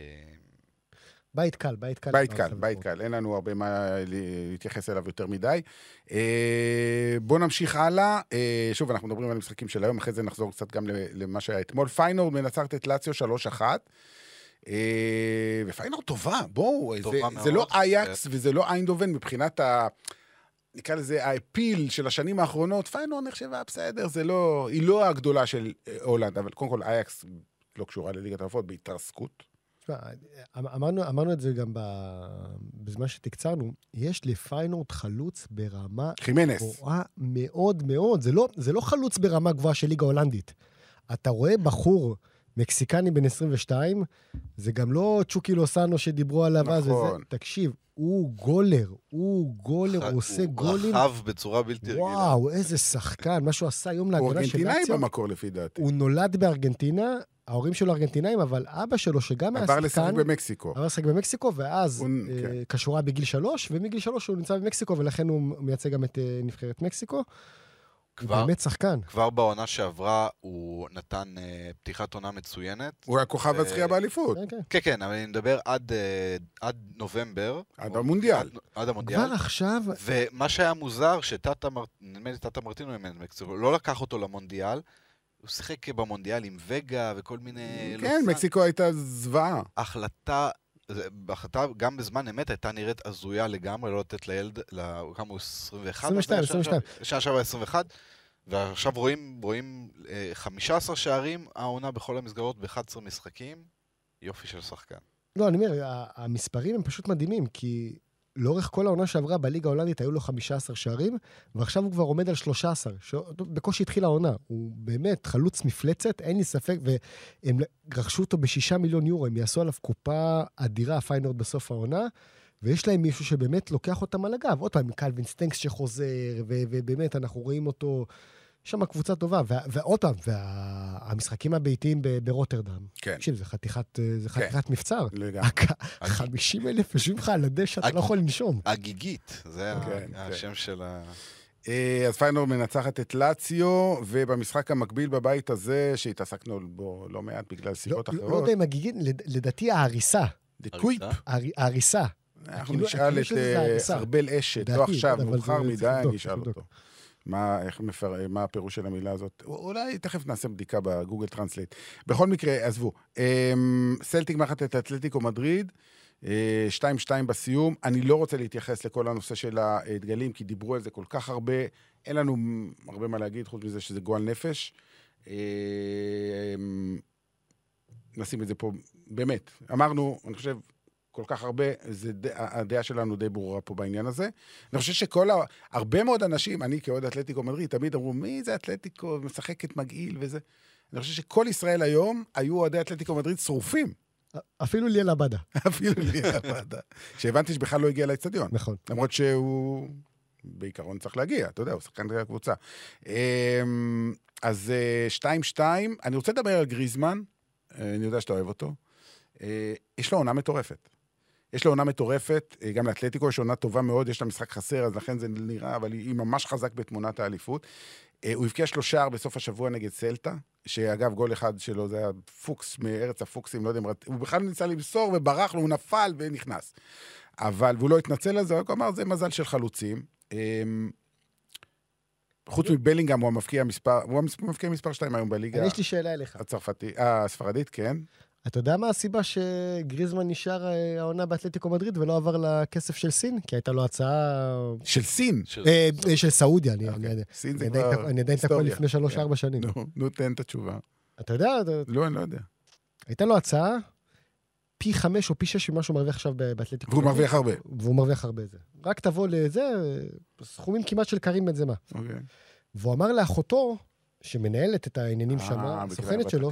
בית קל, בית קל. בית קל, בית קל, אין לנו הרבה מה להתייחס אליו יותר מדי. אה, בואו נמשיך הלאה. שוב, אנחנו מדברים על המשחקים של היום, אחרי זה נחזור קצת גם למה שהיה אתמול. פיינורד מנצחת את לאציו 3-1. ופיינורד טובה, בואו, זה, זה לא אייאקס וזה לא איינדובן מבחינת ה... נקרא לזה, ה appeal של השנים האחרונות, פיינורד נחשבה בסדר, זה לא, היא לא הגדולה של אה, הולנד, אבל קודם כל אייאקס לא קשורה ללליגת האלופות, בהתרסקות. אמ, אמרנו, אמרנו את זה גם בזמן שתקצרנו, יש לפיינורד חלוץ ברמה חימנס. גבוהה מאוד מאוד. זה לא, זה לא חלוץ ברמה גבוהה של ליגה הולנדית. אתה רואה בחור מקסיקני בן 22, זה גם לא צ'וקי לוסאנו שדיברו עליו אז. נכון. וזה, תקשיב, הוא גולר, הוא גולר, הוא עושה גולים. הוא רחב בצורה בלתי רגילה. וואו, איזה שחקן, מה שהוא עשה היום להגנה של לאציו. הוא ארגנטינאי במקור, לפי דעתי. הוא נולד בארגנטינה, ההורים שלו ארגנטינאים, אבל אבא שלו, שגם היה שחקן... עבר לשחק במקסיקו. עבר לשחק במקסיקו, ואז הוא... אה, כן. קשורה בגיל שלוש, ומגיל שלוש הוא נמצא במקסיקו, ולכן הוא מייצג גם את אה, נבחרת מקסיקו. כבר, הוא באמת שחקן. כבר בעונה שעברה הוא נתן uh, פתיחת עונה מצוינת. הוא היה כוכב הזכייה באליפות. כן, כן, כן, כן, אבל אני מדבר עד, uh, עד נובמבר. עד המונדיאל. עד, עד המונדיאל. כבר עכשיו... ומה שהיה מוזר, שטאטה, נדמה לי טאטה מרטינו לא לקח אותו למונדיאל. הוא שיחק במונדיאל עם וגה וכל מיני... כן, לא מקסיקו הייתה זוועה. החלטה בהחלטה, גם בזמן אמת, הייתה נראית הזויה לגמרי, לא לתת לילד, כמה הוא 21? 22, 22. שנה שעברה 21, ועכשיו רואים, רואים 15 אה, שערים, העונה בכל המסגרות ב-11 משחקים, יופי של שחקן. לא, אני אומר, המספרים הם פשוט מדהימים, כי לאורך כל העונה שעברה בליגה ההולנדית היו לו 15 שערים, ועכשיו הוא כבר עומד על 13. ש... בקושי התחילה העונה. הוא באמת חלוץ מפלצת, אין לי ספק, והם רכשו אותו בשישה מיליון יורו, הם יעשו עליו קופה אדירה, פיינורד בסוף העונה, ויש להם מישהו שבאמת לוקח אותם על הגב. עוד פעם, קלווין סטנקס שחוזר. ובאמת, אנחנו רואים אותו... יש שם קבוצה טובה, ועוד פעם, והמשחקים הביתיים ברוטרדם. כן. תקשיב, זה חתיכת, אה, זה כן. חתיכת כן. מבצר. לגמרי. 50 אלף יושבים לך על הדשא, אתה לא יכול לנשום. הגיגית, זה כן, השם כן. של ה... אה, אז פיינורד מנצחת את לאציו, ובמשחק המקביל בבית הזה, שהתעסקנו בו לא מעט בגלל סיבות לא, אחרות. לא יודע אם הגיגית, לדעתי ההריסה. דה קויפ. ההריסה. אנחנו נשאל את אה, ארבל אשת, לא עכשיו, מאוחר מדי, נשאל אותו. מה, איך מפר... מה הפירוש של המילה הזאת. אולי תכף נעשה בדיקה ב Google Translate. בכל מקרה, עזבו. אמ, סלטיק מארחת את אתלטיקו מדריד. 2-2 אה, בסיום. אני לא רוצה להתייחס לכל הנושא של הדגלים, כי דיברו על זה כל כך הרבה. אין לנו הרבה מה להגיד, חוץ מזה שזה גועל נפש. אמ, נשים את זה פה, באמת. אמרנו, אני חושב, כל כך הרבה, זה, הדעה שלנו די ברורה פה בעניין הזה. אני חושב שכל, ה, הרבה מאוד אנשים, אני כאוהד אתלטיקו מדריד, תמיד אמרו, מי זה אתלטיקו, משחקת מגעיל וזה. אני חושב שכל ישראל היום היו אוהדי אתלטיקו מדריד שרופים. אפילו ליאל עבדה. אפילו ליאל עבדה. שהבנתי שבכלל לא הגיע לאצטדיון. נכון. למרות שהוא בעיקרון צריך להגיע, אתה יודע, הוא שחקן הקבוצה. אמ, אז 2-2, אה, אני רוצה לדבר על גריזמן, אה, אני יודע שאתה אוהב אותו. אה, יש לו עונה מטורפת. יש לו עונה מטורפת, אה, גם לאתלטיקו יש עונה טובה מאוד, יש לה משחק חסר, אז לכן זה נראה, אבל היא ממש חזק בתמונת האליפות. אה, הוא הבקיע שלושה בסוף השבוע נגד סלטה, שאגב, גול אחד שלו זה היה פוקס מארץ הפוקסים, לא יודע אם... הוא בכלל ניסה למסור וברח לו, הוא נפל ונכנס. אבל, והוא לא התנצל על זה, הוא אמר, זה מזל של חלוצים. אמ, חוץ מבלינגהם הוא המבקיע מספר, הוא המבקיע מספר 2 היום בליגה. יש לי שאלה אליך. הצרפתי, הספרדית, כן. אתה יודע מה הסיבה שגריזמן נשאר אה, העונה באתלטיקו מדריד ולא עבר לכסף של סין? כי הייתה לו הצעה... של סין? אה, אה, של סעודיה, אני אוקיי. יודע. סין זה כבר אני עדיין תקוע לפני שלוש-ארבע שנים. נו, תן את התשובה. אתה יודע? לא, אני לא יודע. הייתה לו הצעה פי חמש או פי שש ממה שהוא מרוויח עכשיו באתלטיקו. והוא מרוויח הרבה. והוא מרוויח הרבה. זה. רק תבוא לזה, סכומים כמעט של קרים בנזמה. אוקיי. והוא אמר לאחותו, שמנהלת את העניינים שם, הסוכנת שלו.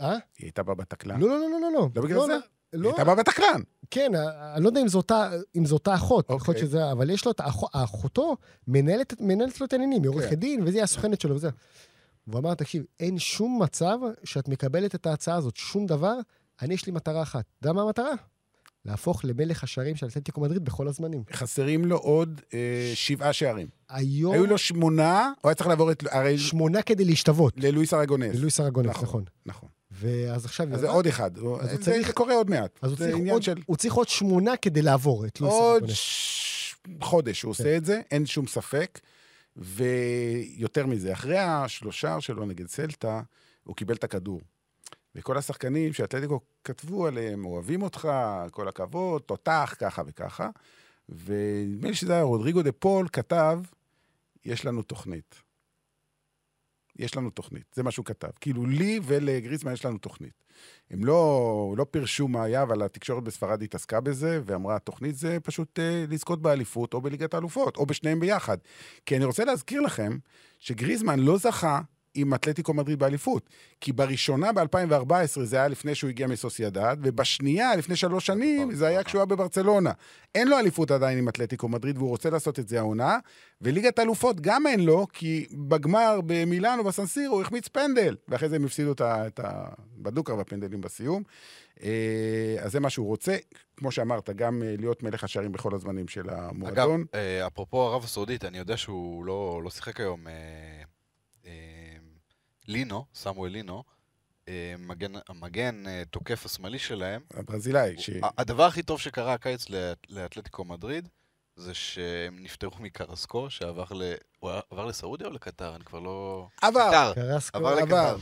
אה? היא הייתה בה בתקלן. לא, לא, לא, לא, לא. לא בגלל זה? היא הייתה בה בתקלן. כן, אני לא יודע אם זו אותה אחות, יכול להיות שזה, אבל יש לו את אחותו, מנהלת לו את העניינים, היא עורכת דין, וזה הסוכנת שלו וזה. והוא אמר, תקשיב, אין שום מצב שאת מקבלת את ההצעה הזאת, שום דבר, אני יש לי מטרה אחת. אתה יודע מה המטרה? להפוך למלך השערים של אתלטיקו מדריד בכל הזמנים. חסרים לו עוד אה, שבעה שערים. היום... היו לו שמונה, הוא היה צריך לעבור את... הרי... שמונה כדי להשתוות. ללואיס ארגונס. ללואיס ארגונס, נכון. נכון. נכון. ואז עכשיו... אז זה עוד אחד. אז זה צריך... קורה עוד מעט. אז הוא צריך, עוד, של... הוא צריך עוד שמונה כדי לעבור את ארגונס. עוד ש... חודש הוא כן. עושה את זה, אין שום ספק. ויותר מזה, אחרי השלושה שלו נגד סלטה, הוא קיבל את הכדור. וכל השחקנים שאתלטיקו כתבו עליהם, אוהבים אותך, כל הכבוד, תותח, ככה וככה. ונדמה לי שזה היה רודריגו דה פול כתב, יש לנו תוכנית. יש לנו תוכנית, זה מה שהוא כתב. כאילו, לי ולגריזמן יש לנו תוכנית. הם לא, לא פירשו מה היה, אבל התקשורת בספרד התעסקה בזה, ואמרה, התוכנית זה פשוט אה, לזכות באליפות, או בליגת האלופות, או בשניהם ביחד. כי אני רוצה להזכיר לכם, שגריזמן לא זכה עם אתלטיקו מדריד באליפות. כי בראשונה ב-2014 זה היה לפני שהוא הגיע מסוסיידד, ובשנייה, לפני שלוש שנים, זה היה כשהוא היה בברצלונה. אין לו אליפות עדיין עם אתלטיקו מדריד, והוא רוצה לעשות את זה העונה. וליגת אלופות גם אין לו, כי בגמר במילאנו, בסנסיר, הוא החמיץ פנדל. ואחרי זה הם הפסידו את ה... בדוקר והפנדלים בסיום. אה, אז זה מה שהוא רוצה. כמו שאמרת, גם אה, להיות מלך השערים בכל הזמנים של המועדון. אגב, אה, אפרופו ערב הסעודית, אני יודע שהוא לא, לא שיחק היום לינו, סמואל לינו, אה, מגן, המגן אה, תוקף השמאלי שלהם. הברזילאי. ש... הדבר הכי טוב שקרה הקיץ לאתלטיקו מדריד, זה שהם נפטרו מקרסקו, שעבר ל... הוא עבר לסעודיה או לקטר? אני כבר לא... עבר. קטר. קרסקו עבר. לקטר.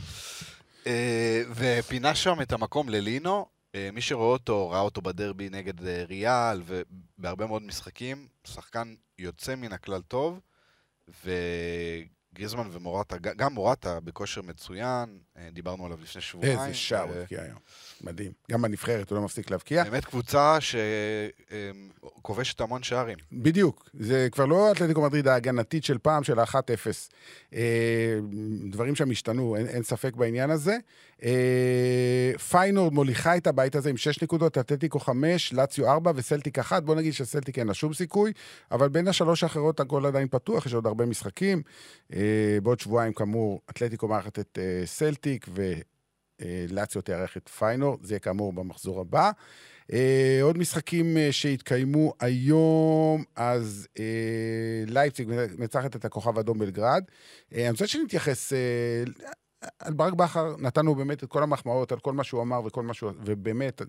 אה, ופינה שם את המקום ללינו. מי שרואה אותו, ראה אותו בדרבי נגד ריאל, ובהרבה מאוד משחקים. שחקן יוצא מן הכלל טוב, ו... גריזמן ומורטה, גם מורטה בכושר מצוין, אה, דיברנו עליו לפני שבועיים. איזה שער הוא הבקיע היום, מדהים. גם בנבחרת הוא לא מפסיק להבקיע. באמת קבוצה שכובשת המון שערים. בדיוק, זה כבר לא אתלטיקו מדריד ההגנתית של פעם, של ה-1-0. אה, דברים שם השתנו, אין, אין ספק בעניין הזה. אה, פיינורד מוליכה את הבית הזה עם 6 נקודות, אתלטיקו 5, לאציו 4 וסלטיק 1. בוא נגיד שסלטיק אין לה שום סיכוי, אבל בין השלוש האחרות הגול עדיין פתוח, יש עוד הרבה משחקים. אה, בעוד שבועיים, כאמור, אתלטיקו מארחת את אה, סלטיק ולאציו תארח את פיינור, זה יהיה כאמור במחזור הבא. עוד משחקים שהתקיימו היום, אז לייפציג מנצחת את הכוכב האדום בלגרד. אני רוצה שנתייחס על ברק בכר, נתנו באמת את כל המחמאות על כל מה שהוא אמר וכל מה שהוא... ובאמת,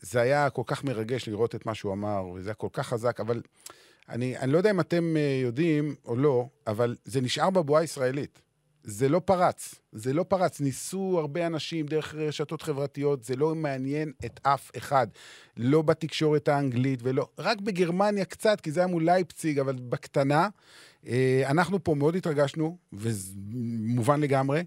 זה היה כל כך מרגש לראות את מה שהוא אמר, וזה היה כל כך חזק, אבל אני, אני לא יודע אם אתם אה, יודעים או לא, אבל זה נשאר בבועה הישראלית. זה לא פרץ, זה לא פרץ. ניסו הרבה אנשים דרך רשתות חברתיות, זה לא מעניין את אף אחד. לא בתקשורת האנגלית ולא... רק בגרמניה קצת, כי זה היה מול לייפציג, אבל בקטנה. אה, אנחנו פה מאוד התרגשנו, וזה מובן לגמרי.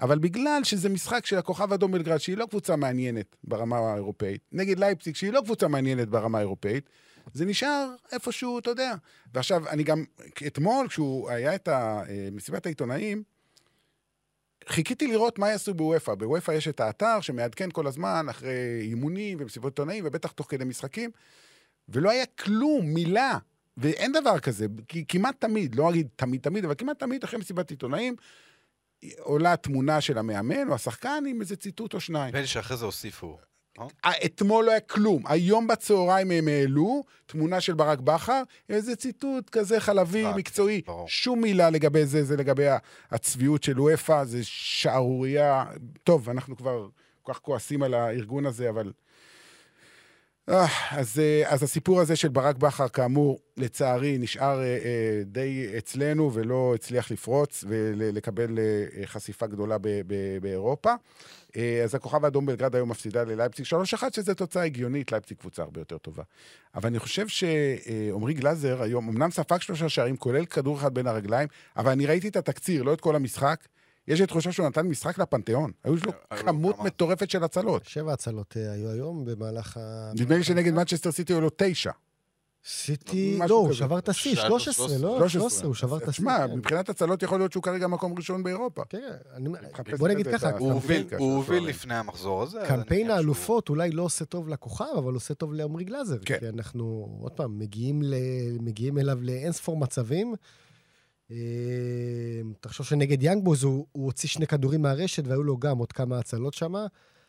אבל בגלל שזה משחק של הכוכב אדום בלגרד, שהיא לא קבוצה מעניינת ברמה האירופאית, נגד לייפציג, שהיא לא קבוצה מעניינת ברמה האירופאית, זה נשאר איפשהו, אתה יודע. ועכשיו, אני גם, אתמול, כשהוא היה את אה, מסיבת העיתונאים, חיכיתי לראות מה יעשו בוופא. בוופא יש את האתר שמעדכן כל הזמן אחרי אימונים ומסיבות עיתונאים, ובטח תוך כדי משחקים, ולא היה כלום, מילה. ואין דבר כזה, כמעט תמיד, לא אגיד תמיד תמיד, אבל כמעט תמיד אחרי מסיבת עיתונאים, עולה תמונה של המאמן או השחקן עם איזה ציטוט או שניים. נדמה לי שאחרי זה הוסיפו. אה? אה, אתמול לא היה כלום. היום בצהריים הם העלו תמונה של ברק בכר, איזה ציטוט כזה חלבי, רק, מקצועי. ברור. שום מילה לגבי זה, זה לגבי הצביעות של וופא, זה שערורייה. טוב, אנחנו כבר כל כך כועסים על הארגון הזה, אבל... אה, אז, אז הסיפור הזה של ברק בכר, כאמור, לצערי, נשאר די אצלנו ולא הצליח לפרוץ ולקבל חשיפה גדולה באירופה. אה, אז הכוכב האדום בלגרד היום מפסידה ללייפציג 3-1, שזו תוצאה הגיונית, לייפציג קבוצה הרבה יותר טובה. אבל אני חושב שעמרי גלאזר היום, אמנם ספג שלושה שערים, כולל כדור אחד בין הרגליים, אבל אני ראיתי את התקציר, לא את כל המשחק. יש לי תחושה שהוא נתן משחק לפנתיאון. היו לו כמות מטורפת של הצלות. שבע הצלות אה, היו היום במהלך ה... נדמה לי שנגד מנצ'סטר סיטי היו לו תשע. סיטי, לא, הוא שבר את השיא, 13, לא? 13, הוא שבר את השיא. תשמע, כן. מבחינת הצלות יכול להיות שהוא כרגע מקום ראשון באירופה. כן, בוא נגיד ככה, הוא הוביל לפני המחזור הזה. קמפיין האלופות אולי לא עושה טוב לכוכב, אבל עושה טוב לעמרי גלאזר. כן. כי אנחנו, עוד פעם, מגיעים אליו לאינספור מצבים. אה, תחשוב שנגד יאנגבוז הוא הוציא שני כדורים מהרשת והיו לו גם עוד כמה הצלות שם.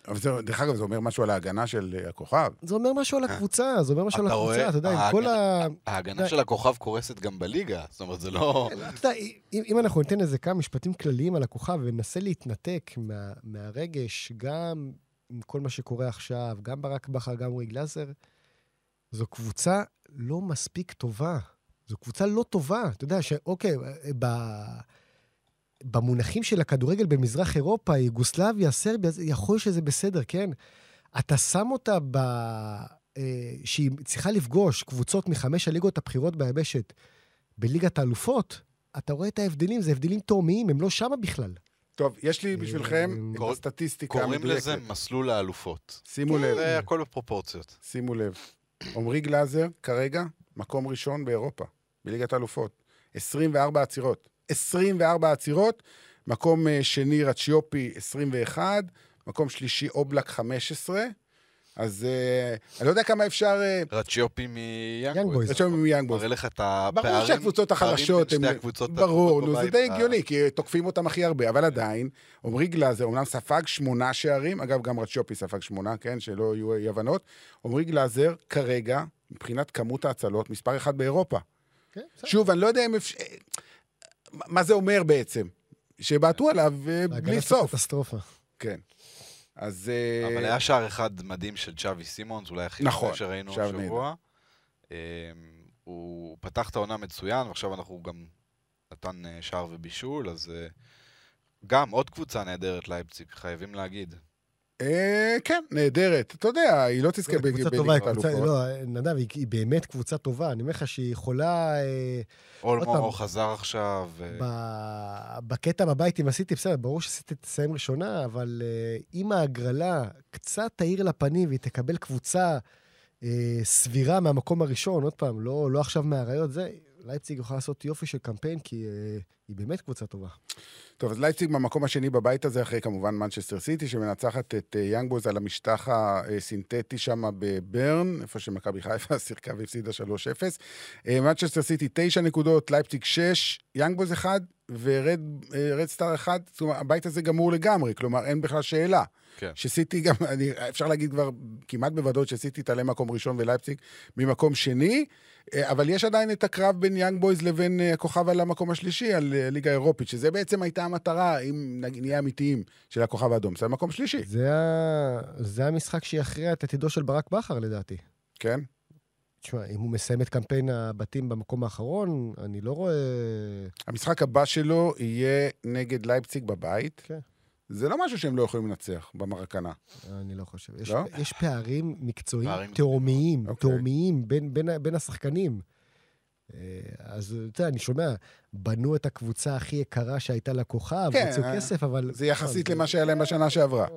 אבל זה, דרך אגב, זה אומר משהו על ההגנה של אה, הכוכב. זה אומר משהו על הקבוצה, זה אומר משהו על הקבוצה, אתה יודע, עם כל ה... ההגנה של הכוכב קורסת גם בליגה, זאת אומרת, זה לא... אתה יודע, אם אנחנו ניתן איזה כמה משפטים כלליים על הכוכב וננסה להתנתק מהרגש, גם עם כל מה שקורה עכשיו, גם ברק בכר, גם אורי גלאזר, זו קבוצה לא מספיק טובה. זו קבוצה לא טובה. אתה יודע שאוקיי, ב... במונחים של הכדורגל במזרח אירופה, יוגוסלביה, סרביה, יכול שזה בסדר, כן? אתה שם אותה ב... אה, שהיא צריכה לפגוש קבוצות מחמש הליגות הבכירות ביבשת בליגת האלופות, אתה רואה את ההבדלים, זה הבדלים תאומיים, הם לא שמה בכלל. טוב, יש לי בשבילכם את הסטטיסטיקה המדויקת. קוראים לזה מסלול האלופות. שימו לב. זה הכל בפרופורציות. שימו לב. עמרי גלאזר, כרגע, מקום ראשון באירופה, בליגת האלופות. 24 עצירות. 24 עצירות, מקום אה, שני רצ'יופי 21, מקום שלישי אובלק 15. אז אה, אני לא יודע כמה אפשר... אה, רצ'יופי מיאנג בויז. רצ'יופי מיאנג בויז. מראה לך את הפערים. ברור שהקבוצות החלשות הם... ברור, נו, זה די הגיוני, כי תוקפים אותם הכי הרבה, אבל עדיין, עמרי גלאזר אומנם ספג שמונה שערים, אגב, גם רצ'יופי ספג שמונה, כן, שלא יהיו אי הבנות. עמרי גלאזר, כרגע, מבחינת כמות ההצלות, מספר אחד באירופה. כן, שוב, אני לא יודע אם אפשר... מה זה אומר בעצם? שבעטו עליו אה, בלי סוף. קטסטרופה. כן. אז... אה, אבל היה שער אחד מדהים של צ'אבי סימונס, אולי הכי נכון, טוב שראינו השבוע. אמ, הוא פתח את העונה מצוין, ועכשיו אנחנו גם נתן אה, שער ובישול, אז גם עוד קבוצה נהדרת לייפציג, חייבים להגיד. אה, כן, נהדרת. אתה יודע, היא לא תזכה בליגת האלופות. לא, נדב, היא באמת קבוצה טובה. אני אומר לך שהיא יכולה... אה, אולמו חזר עכשיו. בקטע בבית עם הסיטי, בסדר, ברור שסיטי תסיים ראשונה, אבל אה, אם ההגרלה קצת תאיר לפנים והיא תקבל קבוצה סבירה מהמקום הראשון, עוד פעם, לא, לא עכשיו מהראיות, זה, לייפציג יכולה לעשות יופי של קמפיין, כי היא באמת קבוצה טובה. טוב, אז לייפציג במקום השני בבית הזה, אחרי כמובן מנצ'סטר סיטי, שמנצחת את יאנג בויז על המשטח הסינתטי שם בברן, איפה שמכבי חיפה שיחקה והפסידה 3-0. מנצ'סטר סיטי 9 נקודות, לייפציג 6, יאנג בויז 1 ורד סטאר אחד, זאת אומרת, הבית הזה גמור לגמרי, כלומר, אין בכלל שאלה. כן. שסיטי גם, אני, אפשר להגיד כבר כמעט בוודאות שסיטי תעלה מקום ראשון ולייפציג ממקום שני, אה, אבל יש עדיין את הקרב בין יאנג בויז לבין אה, הכוכב על המקום השלישי, על אה, ליגה אירופית, שזה בעצם הייתה המטרה, אם נהיה אמיתיים, של הכוכב האדום. זה המקום שלישי. זה. זה המשחק שיכריע את עתידו של ברק בכר, לדעתי. כן? תשמע, אם הוא מסיים את קמפיין הבתים במקום האחרון, אני לא רואה... המשחק הבא שלו יהיה נגד לייפציג בבית. כן. זה לא משהו שהם לא יכולים לנצח במרקנה. אני לא חושב. יש, לא? יש פערים מקצועיים פערים תהומיים, אוקיי. תהומיים בין, בין, בין השחקנים. אה, אז אתה יודע, אני שומע, בנו את הקבוצה הכי יקרה שהייתה לכוכב, כן, הוציאו אה, כסף, אבל... זה יחסית למה שהיה להם בשנה שעברה.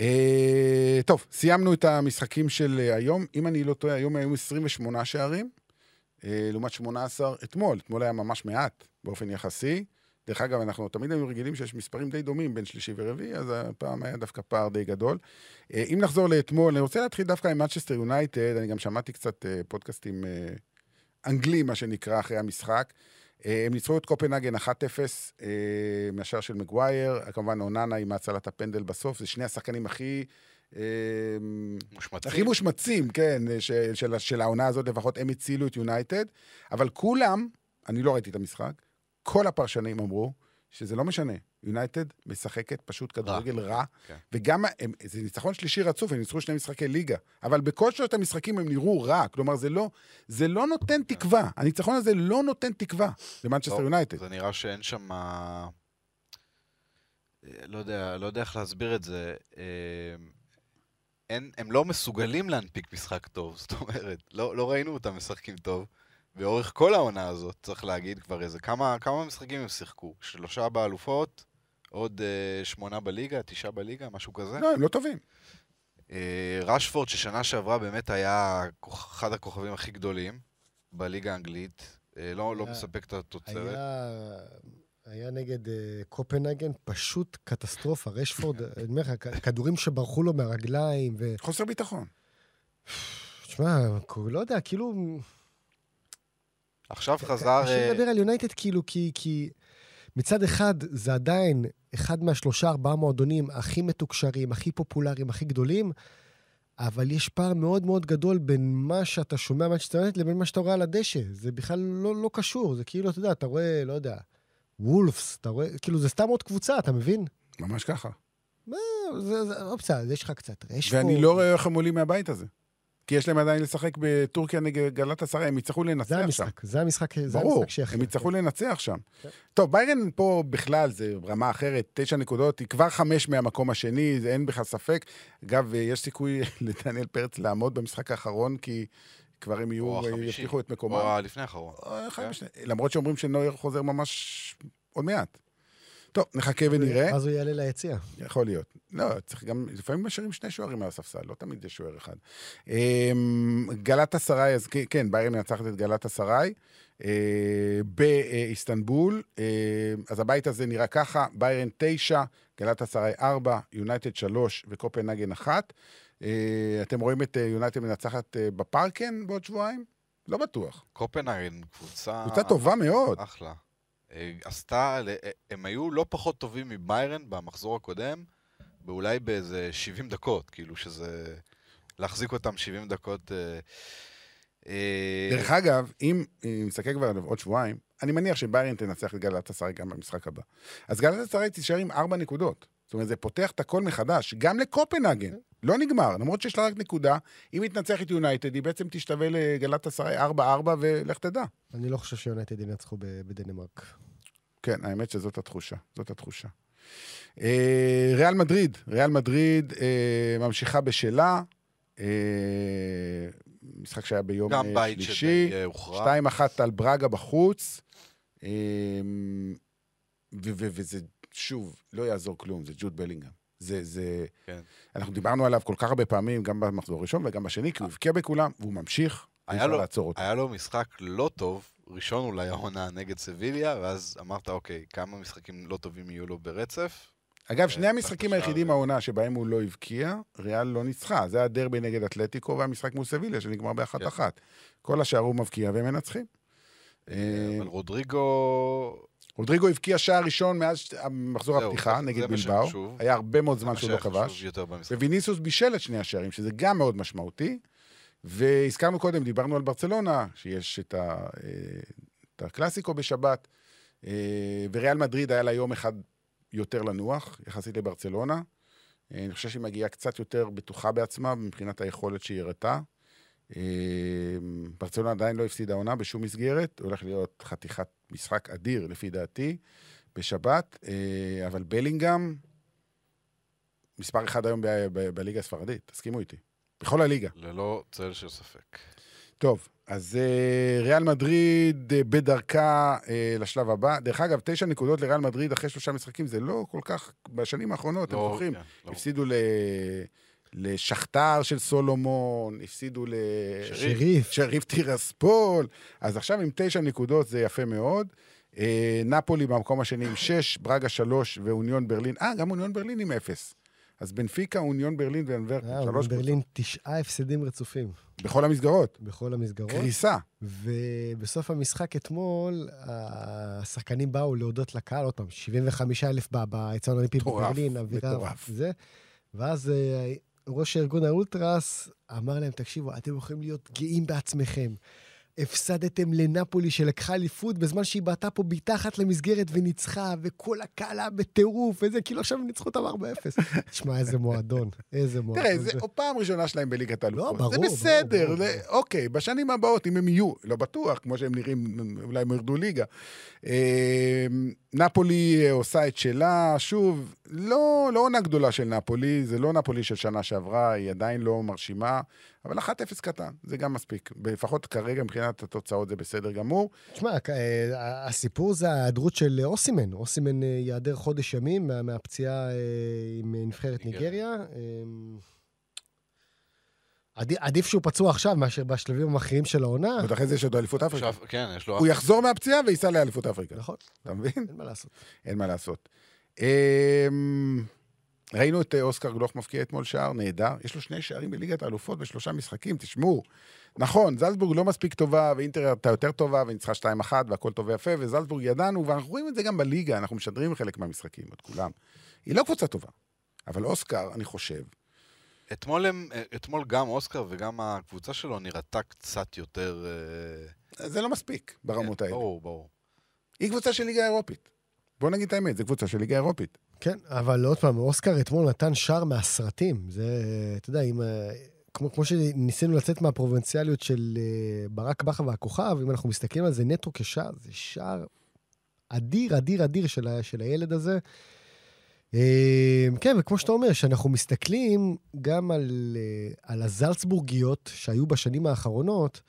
אה, טוב, סיימנו את המשחקים של אה, היום. אם אני לא טועה, היום היו 28 שערים, אה, לעומת 18 אתמול. אתמול היה ממש מעט באופן יחסי. דרך אגב, אנחנו תמיד היינו רגילים שיש מספרים די דומים בין שלישי ורביעי, אז הפעם היה דווקא פער די גדול. אה, אם נחזור לאתמול, אני רוצה להתחיל דווקא עם מצ'סטר יונייטד, אני גם שמעתי קצת אה, פודקאסטים אנגלים, מה שנקרא, אחרי המשחק. אה, הם ניצחו את קופנהגן 1-0 אה, מהשער של מגווייר, כמובן אוננה עם הצלת הפנדל בסוף, זה שני השחקנים הכי... אה, מושמצים. הכי מושמצים, כן, של, של, של העונה הזאת, לפחות הם הצילו את יונייטד, אבל כולם, אני לא ראיתי את המשחק, כל הפרשנים אמרו שזה לא משנה, יונייטד משחקת פשוט כדורגל רע, כן. וגם, הם, זה ניצחון שלישי רצוף, הם ניצחו שני משחקי ליגה, אבל בכל שלושת המשחקים הם נראו רע, כלומר זה לא, זה לא נותן תקווה, הניצחון הזה לא נותן תקווה למנצ'סטר יונייטד. זה נראה שאין שם... אה, לא יודע, לא יודע איך להסביר את זה. אה, אין, הם לא מסוגלים להנפיק משחק טוב, זאת אומרת, לא, לא ראינו אותם משחקים טוב. באורך כל העונה הזאת, צריך להגיד כבר איזה, כמה, כמה משחקים הם שיחקו? שלושה באלופות, עוד אה, שמונה בליגה, תשעה בליגה, משהו כזה? לא, הם לא טובים. אה, רשפורד, ששנה שעברה באמת היה אחד הכוכבים הכי גדולים בליגה האנגלית, אה, לא, לא היה- מספק את התוצרת. היה, היה נגד uh, קופנהגן פשוט קטסטרופה. רשפורד, אני אומר לך, כדורים שברחו לו מהרגליים, ו... חוסר ביטחון. תשמע, לא יודע, כאילו... עכשיו חזר... קשה לדבר על יונייטד כאילו, כי, כי מצד אחד זה עדיין אחד מהשלושה, ארבעה מועדונים הכי מתוקשרים, הכי פופולריים, הכי גדולים, אבל יש פער מאוד מאוד גדול בין מה שאתה שומע מהצ'סטר יונייטד לבין מה שאתה רואה על הדשא. זה בכלל לא, לא קשור, זה כאילו, אתה יודע, אתה רואה, לא יודע, וולפס, אתה רואה, כאילו, זה סתם עוד קבוצה, אתה מבין? ממש ככה. זה, זה אופציה, אז יש לך קצת רשפורד. ואני לא רואה איך הם עולים מהבית הזה. כי יש להם עדיין לשחק בטורקיה נגד גלת עשרה, הם יצטרכו לנצח זה שם. המשחק, זה המשחק, זה ברור, המשחק שיכריע. הם יצטרכו לנצח שם. כן. טוב, ביירן פה בכלל, זה רמה אחרת, תשע נקודות, היא כבר חמש מהמקום השני, זה אין בכלל ספק. אגב, יש סיכוי לדניאל פרץ לעמוד במשחק האחרון, כי כבר הם יהיו, יבטיחו את מקומם. או הלפני האחרון. אחד כן. למרות שאומרים שנויר חוזר ממש עוד מעט. טוב, נחכה ונראה. אז הוא יעלה ליציע. יכול להיות. לא, צריך גם, לפעמים משאירים שני שוערים על הספסל, לא תמיד יש שוער אחד. אמ, גלת אסריי, אז כן, כן, ביירן מנצחת את גלת אסריי אה, באיסטנבול. אה, אז הבית הזה נראה ככה, ביירן 9, גלת אסריי 4, יונייטד 3 וקופנהגן 1. אה, אתם רואים את יונייטד מנצחת בפארקן בעוד שבועיים? לא בטוח. קופנהגן, קבוצה... קבוצה טובה מאוד. אחלה. אה, עשתה, אה, הם היו לא פחות טובים מביירן במחזור הקודם, ואולי באיזה 70 דקות, כאילו שזה... להחזיק אותם 70 דקות... אה, דרך אגב, אם נסתכל כבר עליו עוד שבועיים, אני מניח שביירן תנצח את גלת אסריי גם במשחק הבא. אז גלת אסריי תישאר עם ארבע נקודות. זאת אומרת, זה פותח את הכל מחדש, גם לקופנהגן. לא נגמר, למרות שיש לה רק נקודה, אם היא תנצח את יונייטד, היא בעצם תשתווה לגלת אסריי 4-4, ולך תדע. אני לא חושב שיונייטד ינצחו בדנמרק. כן, האמת שזאת התחושה, זאת התחושה. אה, ריאל מדריד, ריאל מדריד אה, ממשיכה בשלה. אה, משחק שהיה ביום גם אה, בית שלישי. שדי אה, הוכרע. שתיים אחת על ברגה בחוץ. אה, ו- ו- וזה, שוב, לא יעזור כלום, זה ג'וד בלינגהם. זה, זה... כן. אנחנו דיברנו עליו כל כך הרבה פעמים, גם במחזור הראשון וגם בשני, כי הוא הבקיע בכולם, והוא ממשיך, אי היה אפשר לעצור אותו. היה לו משחק לא טוב, ראשון אולי העונה נגד סביליה, ואז אמרת, אוקיי, כמה משחקים לא טובים יהיו לו ברצף? אגב, כן, שני המשחקים. היחידים העונה שבהם הוא לא הבקיע, ריאל לא ניצחה. זה הדרבי נגד אתלטיקו והמשחק מול סביליה, שנגמר באחת כן. כל השאר הוא מבקיע והם מנצחים. אה, אבל רודריגו... רודריגו הבקיע שער ראשון מאז מחזור הפתיחה נגד בלבאו. היה הרבה מאוד זמן שהוא לא כבש. וויניסוס בישל את שני השערים, שזה גם מאוד משמעותי. והזכרנו קודם, דיברנו על ברצלונה, שיש את, ה, אה, את הקלאסיקו בשבת, אה, וריאל מדריד היה לה יום אחד יותר לנוח, יחסית לברצלונה. אה, אני חושב שהיא מגיעה קצת יותר בטוחה בעצמה מבחינת היכולת שהיא הראתה. אה, ברצלונה עדיין לא הפסידה עונה בשום מסגרת, הולך להיות חתיכת משחק אדיר לפי דעתי בשבת, אה, אבל בלינגהם, מספר אחד היום בליגה הספרדית, תסכימו איתי. בכל הליגה. ללא צל של ספק. טוב, אז אה, ריאל מדריד אה, בדרכה לשלב הבא. דרך אגב, תשע נקודות לריאל מדריד אחרי שלושה משחקים, זה לא כל כך, בשנים האחרונות, אתם לא, זוכרים, כן, לא. הפסידו ל... לשכתר של סולומון, הפסידו ל... שריף. טירספול, אז עכשיו עם תשע נקודות זה יפה מאוד. אה, נפולי במקום השני עם שש, ברגה שלוש ואוניון ברלין, אה, גם אוניון ברלין עם אפס. אז בנפיקה, אוניון ברלין ואנברקן, אה, שלוש ברלין תשעה הפסדים רצופים קבוצות. בכל המסגרות. בכל המסגרות. קריסה. ובסוף המשחק אתמול, השחקנים באו להודות לקהל, עוד פעם, 75 אלף באצטדיון האולימפי מטורף, בברלין, אווירה, מטורף. זה. ואז אה, ראש ארגון האולטרס אמר להם, תקשיבו, אתם יכולים להיות גאים בעצמכם. הפסדתם לנפולי שלקחה אליפות בזמן שהיא בעטה פה מתחת למסגרת וניצחה, וכל הקהל היה בטירוף, וזה, כאילו עכשיו הם ניצחו אותם 4-0. תשמע, איזה מועדון, איזה מועדון. תראה, זה פעם ראשונה שלהם בליגת האלופות. ברור, זה בסדר, ברור, זה- ברור. אוקיי, בשנים הבאות, אם הם יהיו, לא בטוח, כמו שהם נראים, אולי הם ירדו ליגה. אה, נפולי עושה את שלה, שוב, לא לא עונה גדולה של נפולי, זה לא נפולי של שנה שעברה, היא עדיין לא מרשימה, אבל 1-0 קטן, זה גם מספיק. לפחות כרגע, מבחינת התוצאות, זה בסדר גמור. תשמע, אה, הסיפור זה ההיעדרות של אוסימן. אוסימן אה, ייעדר חודש ימים מה- מהפציעה אה, עם נבחרת ניגריה. ניגריה. אה, עדי- עדיף שהוא פצוע עכשיו מאשר בשלבים המכריעים של העונה. עוד אחרי זה יש עוד אליפות אפריקה. עכשיו, כן, יש לו... הוא יחזור מהפציעה וייסע לאליפות אפריקה. נכון, אתה מבין? אין מה לעשות. אין מה לעשות. ראינו את אה, אוסקר גלוך מבקיע אתמול שער, נהדר. יש לו שני שערים בליגת האלופות בשלושה משחקים, תשמעו. נכון, זלצבורג לא מספיק טובה, ואינטר הייתה יותר טובה, וניצחה 2-1, והכל טוב ויפה, וזלצבורג ידענו, ואנחנו רואים את זה גם בליגה, אנחנו משדרים חלק מהמשחקים, את כולם. היא לא קבוצה טובה. אבל אוסקר, אני חושב, אתמול, הם, אתמול גם אוסקר וגם הקבוצה שלו נראתה קצת יותר... אה, זה לא מספיק ברמות כן, האלה. ברור, ברור. היא קבוצה של ליגה אירופית. בוא נגיד את האמת, זו קבוצה של ליגה אירופית. כן, אבל עוד פעם, אוסקר אתמול נתן שער מהסרטים. זה, אתה יודע, אם... אה, כמו, כמו שניסינו לצאת מהפרובינציאליות של אה, ברק בכר והכוכב, אם אנחנו מסתכלים על זה נטו כשער, זה שער אדיר, אדיר, אדיר של, ה- של הילד הזה. אה, כן, וכמו שאתה אומר, שאנחנו מסתכלים גם על, על הזלצבורגיות שהיו בשנים האחרונות,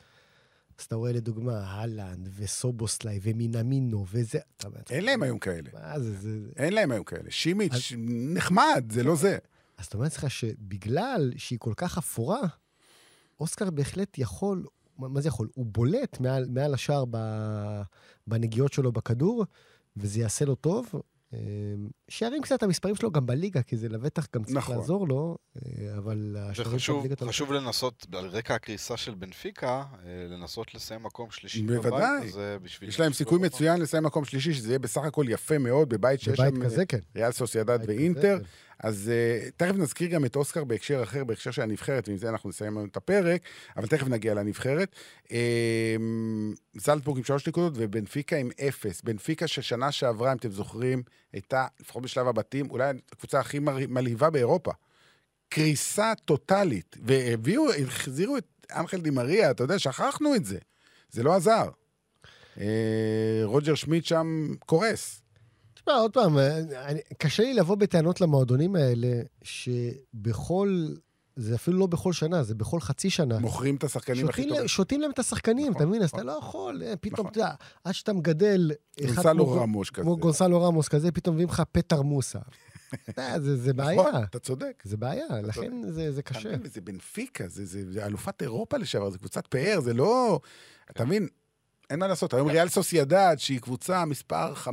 אז אתה רואה לדוגמה הלנד וסובוסליי ומינמינו וזה, אין להם היום כאלה. מה זה, זה, אין להם היום כאלה. שימיץ', נחמד, זה לא זה. אז אתה אומר לעצמך שבגלל שהיא כל כך אפורה, אוסקר בהחלט יכול, מה זה יכול? הוא בולט מעל, מעל השער ב, בנגיעות שלו בכדור, וזה יעשה לו טוב. אה, שירים קצת המספרים שלו גם בליגה, כי זה לבטח גם צריך נכון. לעזור לו, אה, אבל... שלו חשוב, חשוב לנסות, על רקע הקריסה של בנפיקה, אה, לנסות לסיים מקום שלישי בוודאי. בבית הזה בשביל... יש להם סיכוי מצוין לסיים מקום שלישי, שזה יהיה בסך הכל יפה מאוד, בבית שיש בבית שם כזה, כן. ריאל סוסיידד ואינטר. כזה, כן. אז uh, תכף נזכיר גם את אוסקר בהקשר אחר, בהקשר של הנבחרת, ועם זה אנחנו נסיים היום את הפרק, אבל תכף נגיע לנבחרת. Uh, זלצבורג עם שלוש נקודות ובנפיקה עם אפס. בנפיקה ששנה שעברה, אם אתם זוכרים, הייתה, לפחות בשלב הבתים, אולי הקבוצה הכי מלהיבה באירופה. קריסה טוטאלית, והביאו, החזירו את אנחל דימריה, אתה יודע, שכחנו את זה. זה לא עזר. אה, רוג'ר שמיט שם קורס. תשמע, עוד פעם, אה, אני, קשה לי לבוא בטענות למועדונים האלה, שבכל, זה אפילו לא בכל שנה, זה בכל חצי שנה. מוכרים את השחקנים הכי טובים. שותים להם את השחקנים, נכון, אתה מבין? אז נכון. אתה לא יכול, אה, פתאום, נכון. אתה יודע, עד שאתה מגדל... גונסלו רמוש כזה. כמו גונסלו רמוס כזה, פתאום מביאים לך פטר מוסה. אתה יודע, זה זה בעיה. נכון, אתה צודק. זה בעיה, לכן זה זה אתה קשה. מבין, וזה בנפיקה, זה, זה, זה אלופת אירופה לשעבר, זה קבוצת פאר, זה לא... אתה מבין, אין מה לעשות. היום ריאל סוסיידד, שהיא קבוצה מספר 5-6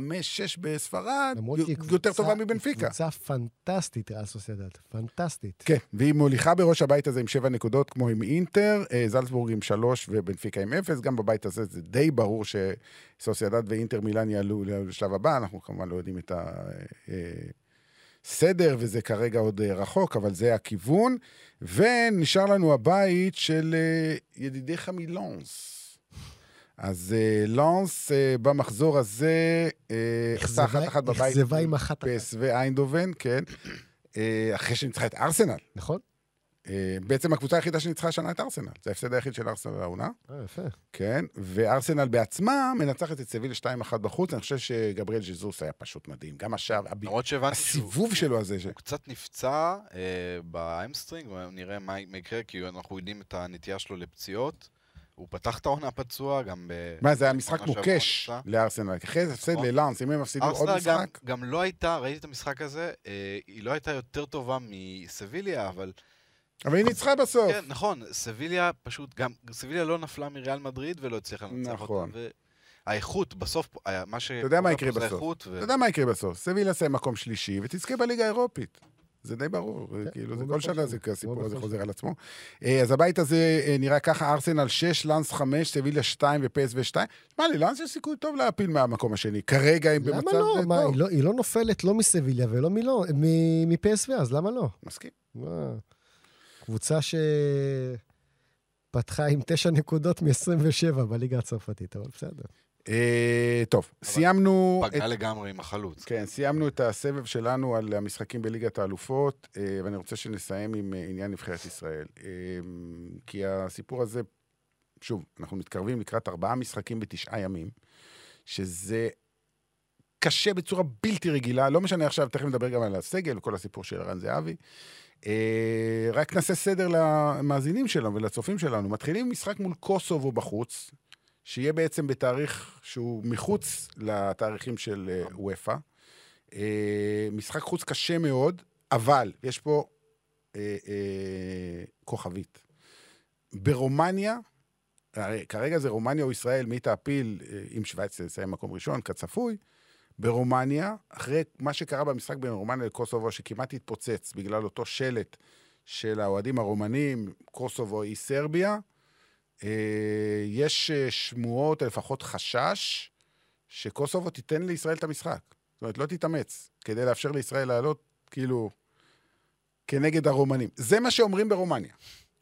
בספרד, יותר טובה מבנפיקה. קבוצה פנטסטית, ריאל סוסיידד. פנטסטית. כן, והיא מוליכה בראש הבית הזה עם שבע נקודות, כמו עם אינטר, אה, זלצבורג עם שלוש ובנפיקה עם אפס. גם בבית הזה זה די ברור שסוסיידד ואינטר מילאן יעלו לשלב הבא, אנחנו כמובן לא יודעים את הסדר, וזה כרגע עוד אה, רחוק, אבל זה הכיוון. ונשאר לנו הבית של אה, ידידיך מלונס. אז אה, לונס אה, במחזור הזה אה, עשה אחת אחת בבית. אכזבה עם אחת אחת. פ.ס.וו איינדהובן, כן. אה, אחרי שניצחה את ארסנל. נכון? אה, בעצם הקבוצה היחידה שניצחה השנה את ארסנל. זה ההפסד היחיד של ארסנל העונה, אה, יפה. כן. וארסנל בעצמה מנצחת את סביל 2-1 בחוץ. אני חושב שגבריאל ז'זוס היה פשוט מדהים. גם עכשיו, הסיבוב שלו הזה, ש- הוא קצת נפצע אה, ב hamstring, נראה מה מה יקרה, כי אנחנו יודעים את הנטייה שלו לפציעות. הוא פתח את העונה פצוע, גם ב... מה, זה היה משחק מוקש. לארסנל. אחרי זה הפסד נכון. ללאנס, אם הם מפסידו עוד ארסנל גם, משחק... גם לא הייתה, ראיתי את המשחק הזה, אה, היא לא הייתה יותר טובה מסביליה, אבל... אבל היא ניצחה בסוף. כן, נכון, סביליה פשוט, גם סביליה לא נפלה מריאל מדריד ולא הצליחה לנצח נכון. אותה. והאיכות, בסוף, היה- מה ש... אתה יודע מה יקרה בסוף. האיכות, אתה יודע מה יקרה בסוף? סבילה תסיים מקום שלישי ותזכה בליגה האירופית. זה די ברור, כאילו, זה כל שנה זה הסיפור הזה חוזר. על עצמו. אה, אז הבית הזה אה, נראה ככה, ארסנל 6, לאנס 5, סביליה 2 ופסו 2. שמע, ללאנס יש סיכוי טוב להפיל מהמקום השני. כרגע הם במצב למה לא? אה, מה, טוב. היא לא- היא לא נופלת לא מסביליה ולא מפסו, אז למה לא? מסכים. מה? קבוצה שפתחה עם תשע נקודות מ-27 בליגה הצרפתית, אבל בסדר. אה, טוב, סיימנו... פגעה לגמרי עם החלוץ. כן, סיימנו את הסבב שלנו על המשחקים בליגת האלופות, אה, ואני רוצה שנסיים עם אה, עניין נבחרת ישראל. כי הסיפור הזה, שוב, אנחנו מתקרבים לקראת ארבעה משחקים בתשעה ימים, שזה קשה בצורה בלתי רגילה, לא משנה עכשיו, תכף נדבר גם על הסגל וכל הסיפור של ערן זהבי. רק נעשה סדר למאזינים שלנו ולצופים שלנו. מתחילים משחק מול קוסובו בחוץ, שיהיה בעצם בתאריך שהוא מחוץ לתאריכים של אה, וופא. אה, משחק חוץ קשה מאוד, אבל יש פה אה, כוכבית. ברומניה, כרגע זה רומניה או ישראל, מי תעפיל, אם שווייץ תסיים מקום ראשון, כצפוי. ברומניה, אחרי מה שקרה במשחק בין רומניה לקוסובו, שכמעט התפוצץ בגלל אותו שלט של האוהדים הרומנים, קוסובו היא סרביה, יש אה, שמועות, לפחות חשש, שקוסובו תיתן לישראל את המשחק. זאת אומרת, לא תתאמץ, כדי לאפשר לישראל לעלות, כאילו, כנגד הרומנים. זה מה שאומרים ברומניה.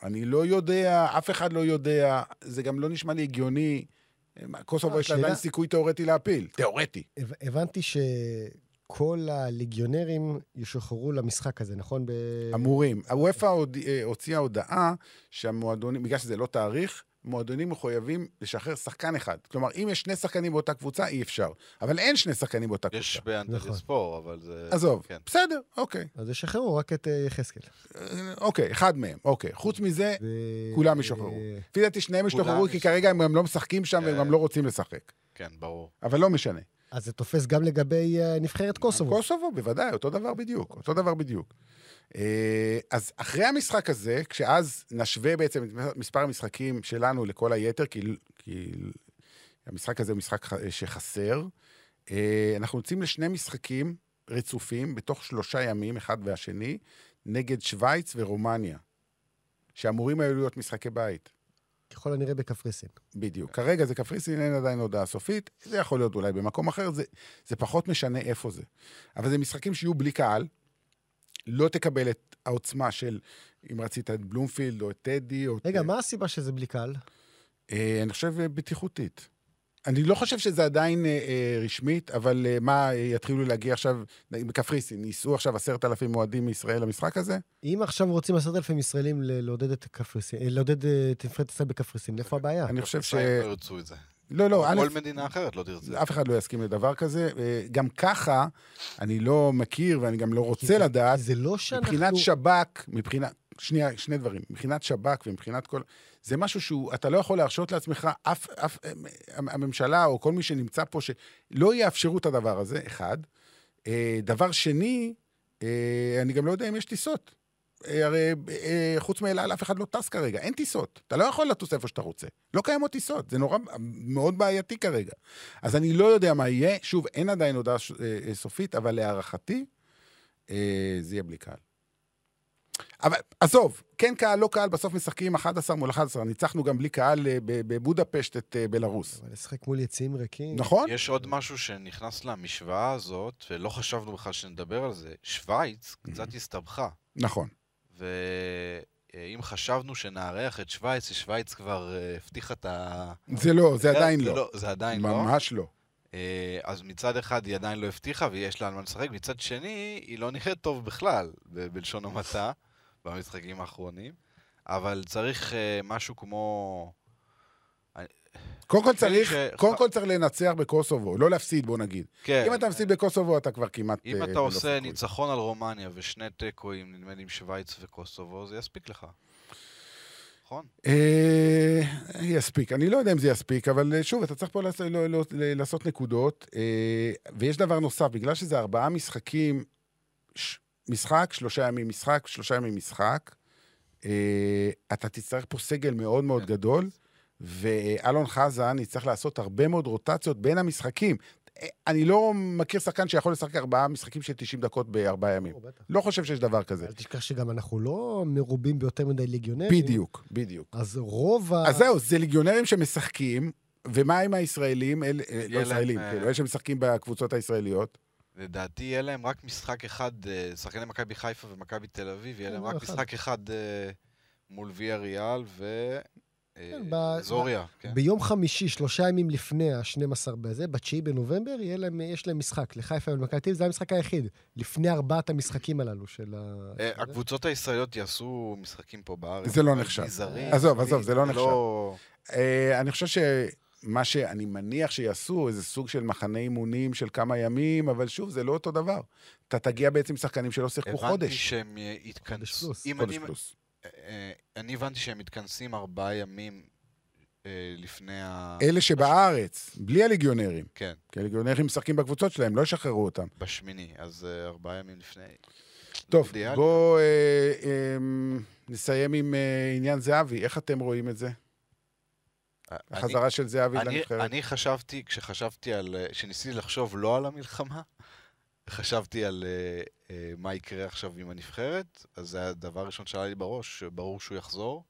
אני לא יודע, אף אחד לא יודע, זה גם לא נשמע לי הגיוני. מה, קוסובו יש לה עדיין סיכוי תיאורטי להפיל. תיאורטי. הב- הבנתי שכל הליגיונרים ישוחררו למשחק הזה, נכון? אמורים. הוופא אה, הוציאה הודעה שהמועדונים, בגלל שזה לא תאריך, מועדונים מחויבים לשחרר שחקן אחד. כלומר, אם יש שני שחקנים באותה קבוצה, אי אפשר. אבל אין שני שחקנים באותה יש קבוצה. באנטלי נכון. ספור, אבל זה... עזוב, כן. בסדר, אוקיי. אז ישחררו רק את אה, יחזקאל. אה, אוקיי, אחד מהם, אוקיי. חוץ מזה, ו... כולם ישוחררו. אה, לפי דעתי שניהם כולם ישתחררו, כי יש- כרגע הם גם לא משחקים שם והם כן. גם לא רוצים לשחק. כן, ברור. אבל לא משנה. אז זה תופס גם לגבי נבחרת קוסובו. קוסובו, בוודאי, אותו דבר בדיוק, אותו דבר בדיוק. אה, אז אחרי המשחק הזה, כשאז נשווה בעצם את מספר המשחקים שלנו לכל היתר, כי, כי המשחק הזה הוא משחק שחסר, אה, אנחנו יוצאים לשני משחקים רצופים בתוך שלושה ימים, אחד והשני, נגד שווייץ ורומניה, שאמורים היו להיות משחקי בית. ככל הנראה בקפריסין. בדיוק. כרגע זה קפריסין, אין עדיין הודעה סופית. זה יכול להיות אולי במקום אחר, זה, זה פחות משנה איפה זה. אבל זה משחקים שיהיו בלי קהל. לא תקבל את העוצמה של, אם רצית את בלומפילד או את טדי או... רגע, את, מה הסיבה שזה בלי קהל? אה, אני חושב אה, בטיחותית. אני לא חושב שזה עדיין אה, אה, רשמית, אבל אה, מה, אה, יתחילו להגיע עכשיו, בקפריסין, ייסעו עכשיו עשרת אלפים אוהדים מישראל למשחק הזה? אם עכשיו רוצים עשרת אלפים ישראלים לעודד את קפריסין, אה, לעודד את נבחרת ישראל בקפריסין, איפה הבעיה? אני חושב ש... ישראל לא ירצו את זה. לא, לא, א', כל מדינה אחרת לא תרצה. אף אחד לא יסכים לדבר כזה. אה, גם ככה, אני לא מכיר ואני גם לא רוצה לדעת, זה לא שאנחנו... מבחינת שב"כ, מבחינת, שנייה, שני דברים. מבחינת שב"כ ומבחינת כל... זה משהו שהוא, אתה לא יכול להרשות לעצמך, אף, אף, הממשלה או כל מי שנמצא פה, שלא יאפשרו את הדבר הזה, אחד. אה, דבר שני, אה, אני גם לא יודע אם יש טיסות. אה, הרי אה, חוץ מאל על אף אחד לא טס כרגע, אין טיסות. אתה לא יכול לטוס איפה שאתה רוצה. לא קיימות טיסות, זה נורא, מאוד בעייתי כרגע. אז אני לא יודע מה יהיה. שוב, אין עדיין הודעה אה, סופית, אבל להערכתי, זה יהיה בלי קהל. אבל עזוב, כן קהל, לא קהל, בסוף משחקים 11 מול 11. ניצחנו גם בלי קהל בבודפשט את בלרוס. אבל לשחק מול יציאים ריקים. נכון. יש עוד משהו שנכנס למשוואה הזאת, ולא חשבנו בכלל שנדבר על זה. שווייץ קצת הסתבכה. נכון. ואם חשבנו שנארח את שווייץ, שווייץ כבר אה, הבטיחה את ה... זה לא, זה עדיין לא. לא. זה עדיין לא. ממש לא. אה, אז מצד אחד היא עדיין לא הבטיחה ויש לה על מה לשחק, מצד שני היא לא נראית טוב בכלל, בלשון המעטה, במשחקים האחרונים. אבל צריך אה, משהו כמו... קודם כל צריך. קודם כל צריך לנצח בקוסובו, לא להפסיד, בוא נגיד. כן. אם אתה מפסיד בקוסובו, אתה כבר כמעט... אם אתה עושה. ניצחון על רומניה ושני תיקואים, נדמה לי עם שווייץ וקוסובו, זה יספיק לך. נכון? אה, יספיק. אני לא יודע אם זה יספיק, אבל שוב, אתה צריך פה לעשות, לא, לא, לעשות נקודות. אה, ויש דבר נוסף, בגלל שזה ארבעה משחקים, משחק, שלושה ימים משחק, שלושה ימים משחק, אה, אתה תצטרך פה סגל מאוד מאוד כן. גדול. ואלון חזן יצטרך לעשות הרבה מאוד רוטציות בין המשחקים. אני לא מכיר שחקן שיכול לשחק ארבעה משחקים של 90 דקות בארבעה ימים. לא, חושב שיש דבר כזה. אל תשכח שגם אנחנו לא מרובים ביותר מדי ליגיונרים. בדיוק, בדיוק. אז רוב ה... אז זהו, זה ליגיונרים שמשחקים, ומה עם הישראלים? אל, לא ישראלים, כאילו, אלה שמשחקים בקבוצות הישראליות. לדעתי יהיה להם רק משחק אחד, אה, שחקני מכבי חיפה ומכבי תל אביב, יהיה להם רק משחק אחד אה, מול ויה ריאל, ו... כן, זוריה, כן. ביום חמישי, שלושה ימים לפני ה-12 בזה, ב-9 בנובמבר, להם, יש להם משחק לחיפה ולמכבי תל אביב, זה המשחק היחיד, לפני ארבעת המשחקים הללו של ה... אה, הקבוצות הישראליות יעשו משחקים פה בארץ. זה לא נחשב. עזוב, עזוב, זה לא נחשב. לא- אה, אני חושב ש... מה שאני מניח שיעשו, איזה סוג של מחנה אימונים של כמה ימים, אבל שוב, זה לא אותו דבר. אתה תגיע בעצם שחקנים שלא שיחקו חודש. הבנתי שהם יתכנסו. חודש פלוס. חודש פלוס. אה, אני הבנתי שהם מתכנסים ארבעה ימים אה, לפני ה... אלה שבארץ, בלי הליגיונרים. כן. כי הליגיונרים משחקים בקבוצות שלהם, לא ישחררו אותם. בשמיני, אז אה, ארבעה ימים לפני. טוב, בואו אה, אה, נסיים עם אה, עניין זהבי. איך אתם רואים את זה? החזרה של זהבי לנבחרת. אני חשבתי, כשחשבתי על... כשניסיתי לחשוב לא על המלחמה, חשבתי על uh, uh, מה יקרה עכשיו עם הנבחרת, אז זה הדבר הראשון שעלה לי בראש, ברור שהוא יחזור.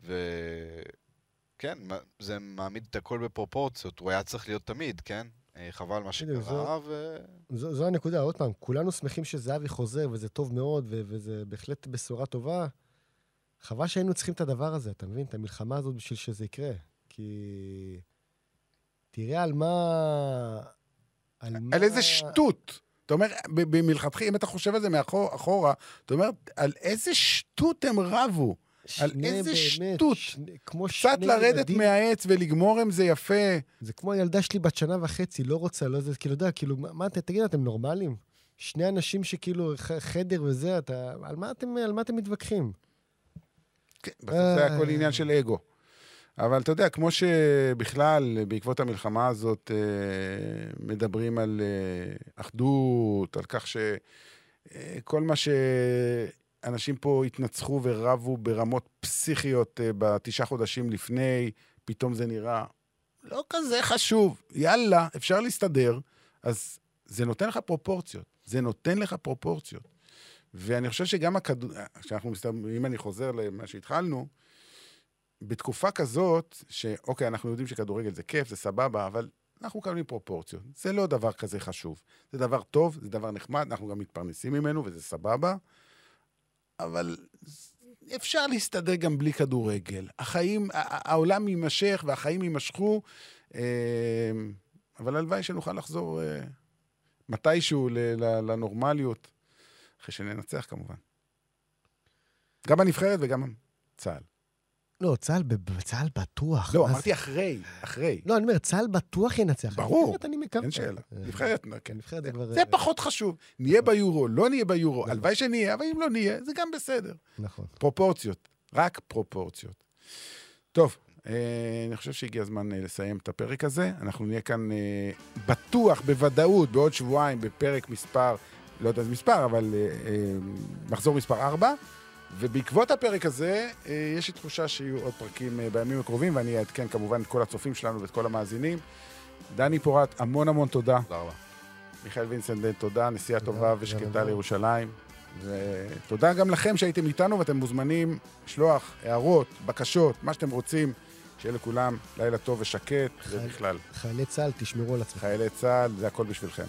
וכן, זה מעמיד את הכל בפרופורציות, הוא היה צריך להיות תמיד, כן? אה, חבל מה שקרה, זו, ו... זו, זו הנקודה, עוד פעם, כולנו שמחים שזהבי חוזר, וזה טוב מאוד, ו- וזה בהחלט בשורה טובה. חבל שהיינו צריכים את הדבר הזה, אתה מבין? את המלחמה הזאת בשביל שזה יקרה. כי... תראה על מה... על, על מה... איזה שטות. אתה אומר, במלכתחילה, אם אתה חושב על זה מאחורה, אתה אומר, על איזה שטות הם רבו. על איזה באמת, שטות. שני, כמו קצת לרדת ילדים. מהעץ ולגמור עם זה יפה. זה כמו הילדה שלי בת שנה וחצי, לא רוצה, לא זה, כאילו, יודע, כאילו, מה אתה, תגיד, אתם נורמלים? שני אנשים שכאילו, חדר וזה, אתה, על מה אתם, על מה אתם מתווכחים? כן, בסוף זה הכל אה. עניין של אגו. אבל אתה יודע, כמו שבכלל, בעקבות המלחמה הזאת, אה, מדברים על אה, אחדות, על כך שכל מה שאנשים פה התנצחו ורבו ברמות פסיכיות בתשעה חודשים לפני, פתאום זה נראה לא כזה חשוב. יאללה, אפשר להסתדר. אז זה נותן לך פרופורציות. זה נותן לך פרופורציות. ואני חושב שגם הכדור... כשאנחנו מסתובבים, אם אני חוזר למה שהתחלנו, בתקופה כזאת, שאוקיי, אנחנו יודעים שכדורגל זה כיף, זה סבבה, אבל אנחנו מקבלים פרופורציות. זה לא דבר כזה חשוב. זה דבר טוב, זה דבר נחמד, אנחנו גם מתפרנסים ממנו, וזה סבבה, אבל אפשר להסתדר גם בלי כדורגל. החיים, העולם יימשך והחיים יימשכו, אה, אבל הלוואי שנוכל לחזור אה, מתישהו לנורמליות. אחרי שננצח כמובן. גם הנבחרת וגם צה"ל. לא, צה"ל, צה"ל בטוח. לא, אמרתי אחרי, אחרי. לא, אני אומר, צה"ל בטוח ינצח. ברור, אין שאלה. אה, נבחרת, כן. נבחרת זה כבר... זה פחות חשוב. נהיה ביורו, לא נהיה ביורו, הלוואי שנהיה, אבל אם לא נהיה, זה גם בסדר. נכון. פרופורציות, רק פרופורציות. טוב, אה, אני חושב שהגיע הזמן אה, לסיים את הפרק הזה. אנחנו נהיה כאן בטוח, בוודאות, בעוד שבועיים, בפרק מספר לא יודע מספר, אבל אה, אה, מחזור מספר 4. ובעקבות הפרק הזה, אה, יש לי תחושה שיהיו עוד פרקים אה, בימים הקרובים, ואני אעדכן כמובן את כל הצופים שלנו ואת כל המאזינים. דני פורט, המון המון תודה. תודה רבה. מיכאל וינסנדנט, תודה, נסיעה טובה ושקטה. לירושלים. ותודה גם לכם שהייתם איתנו ואתם מוזמנים לשלוח הערות, בקשות, מה שאתם רוצים. שיהיה לכולם לילה טוב ושקט, חי- ובכלל. חיילי צה"ל, תשמרו על עצמכם. חיילי צה"ל, זה הכל בשבילכם.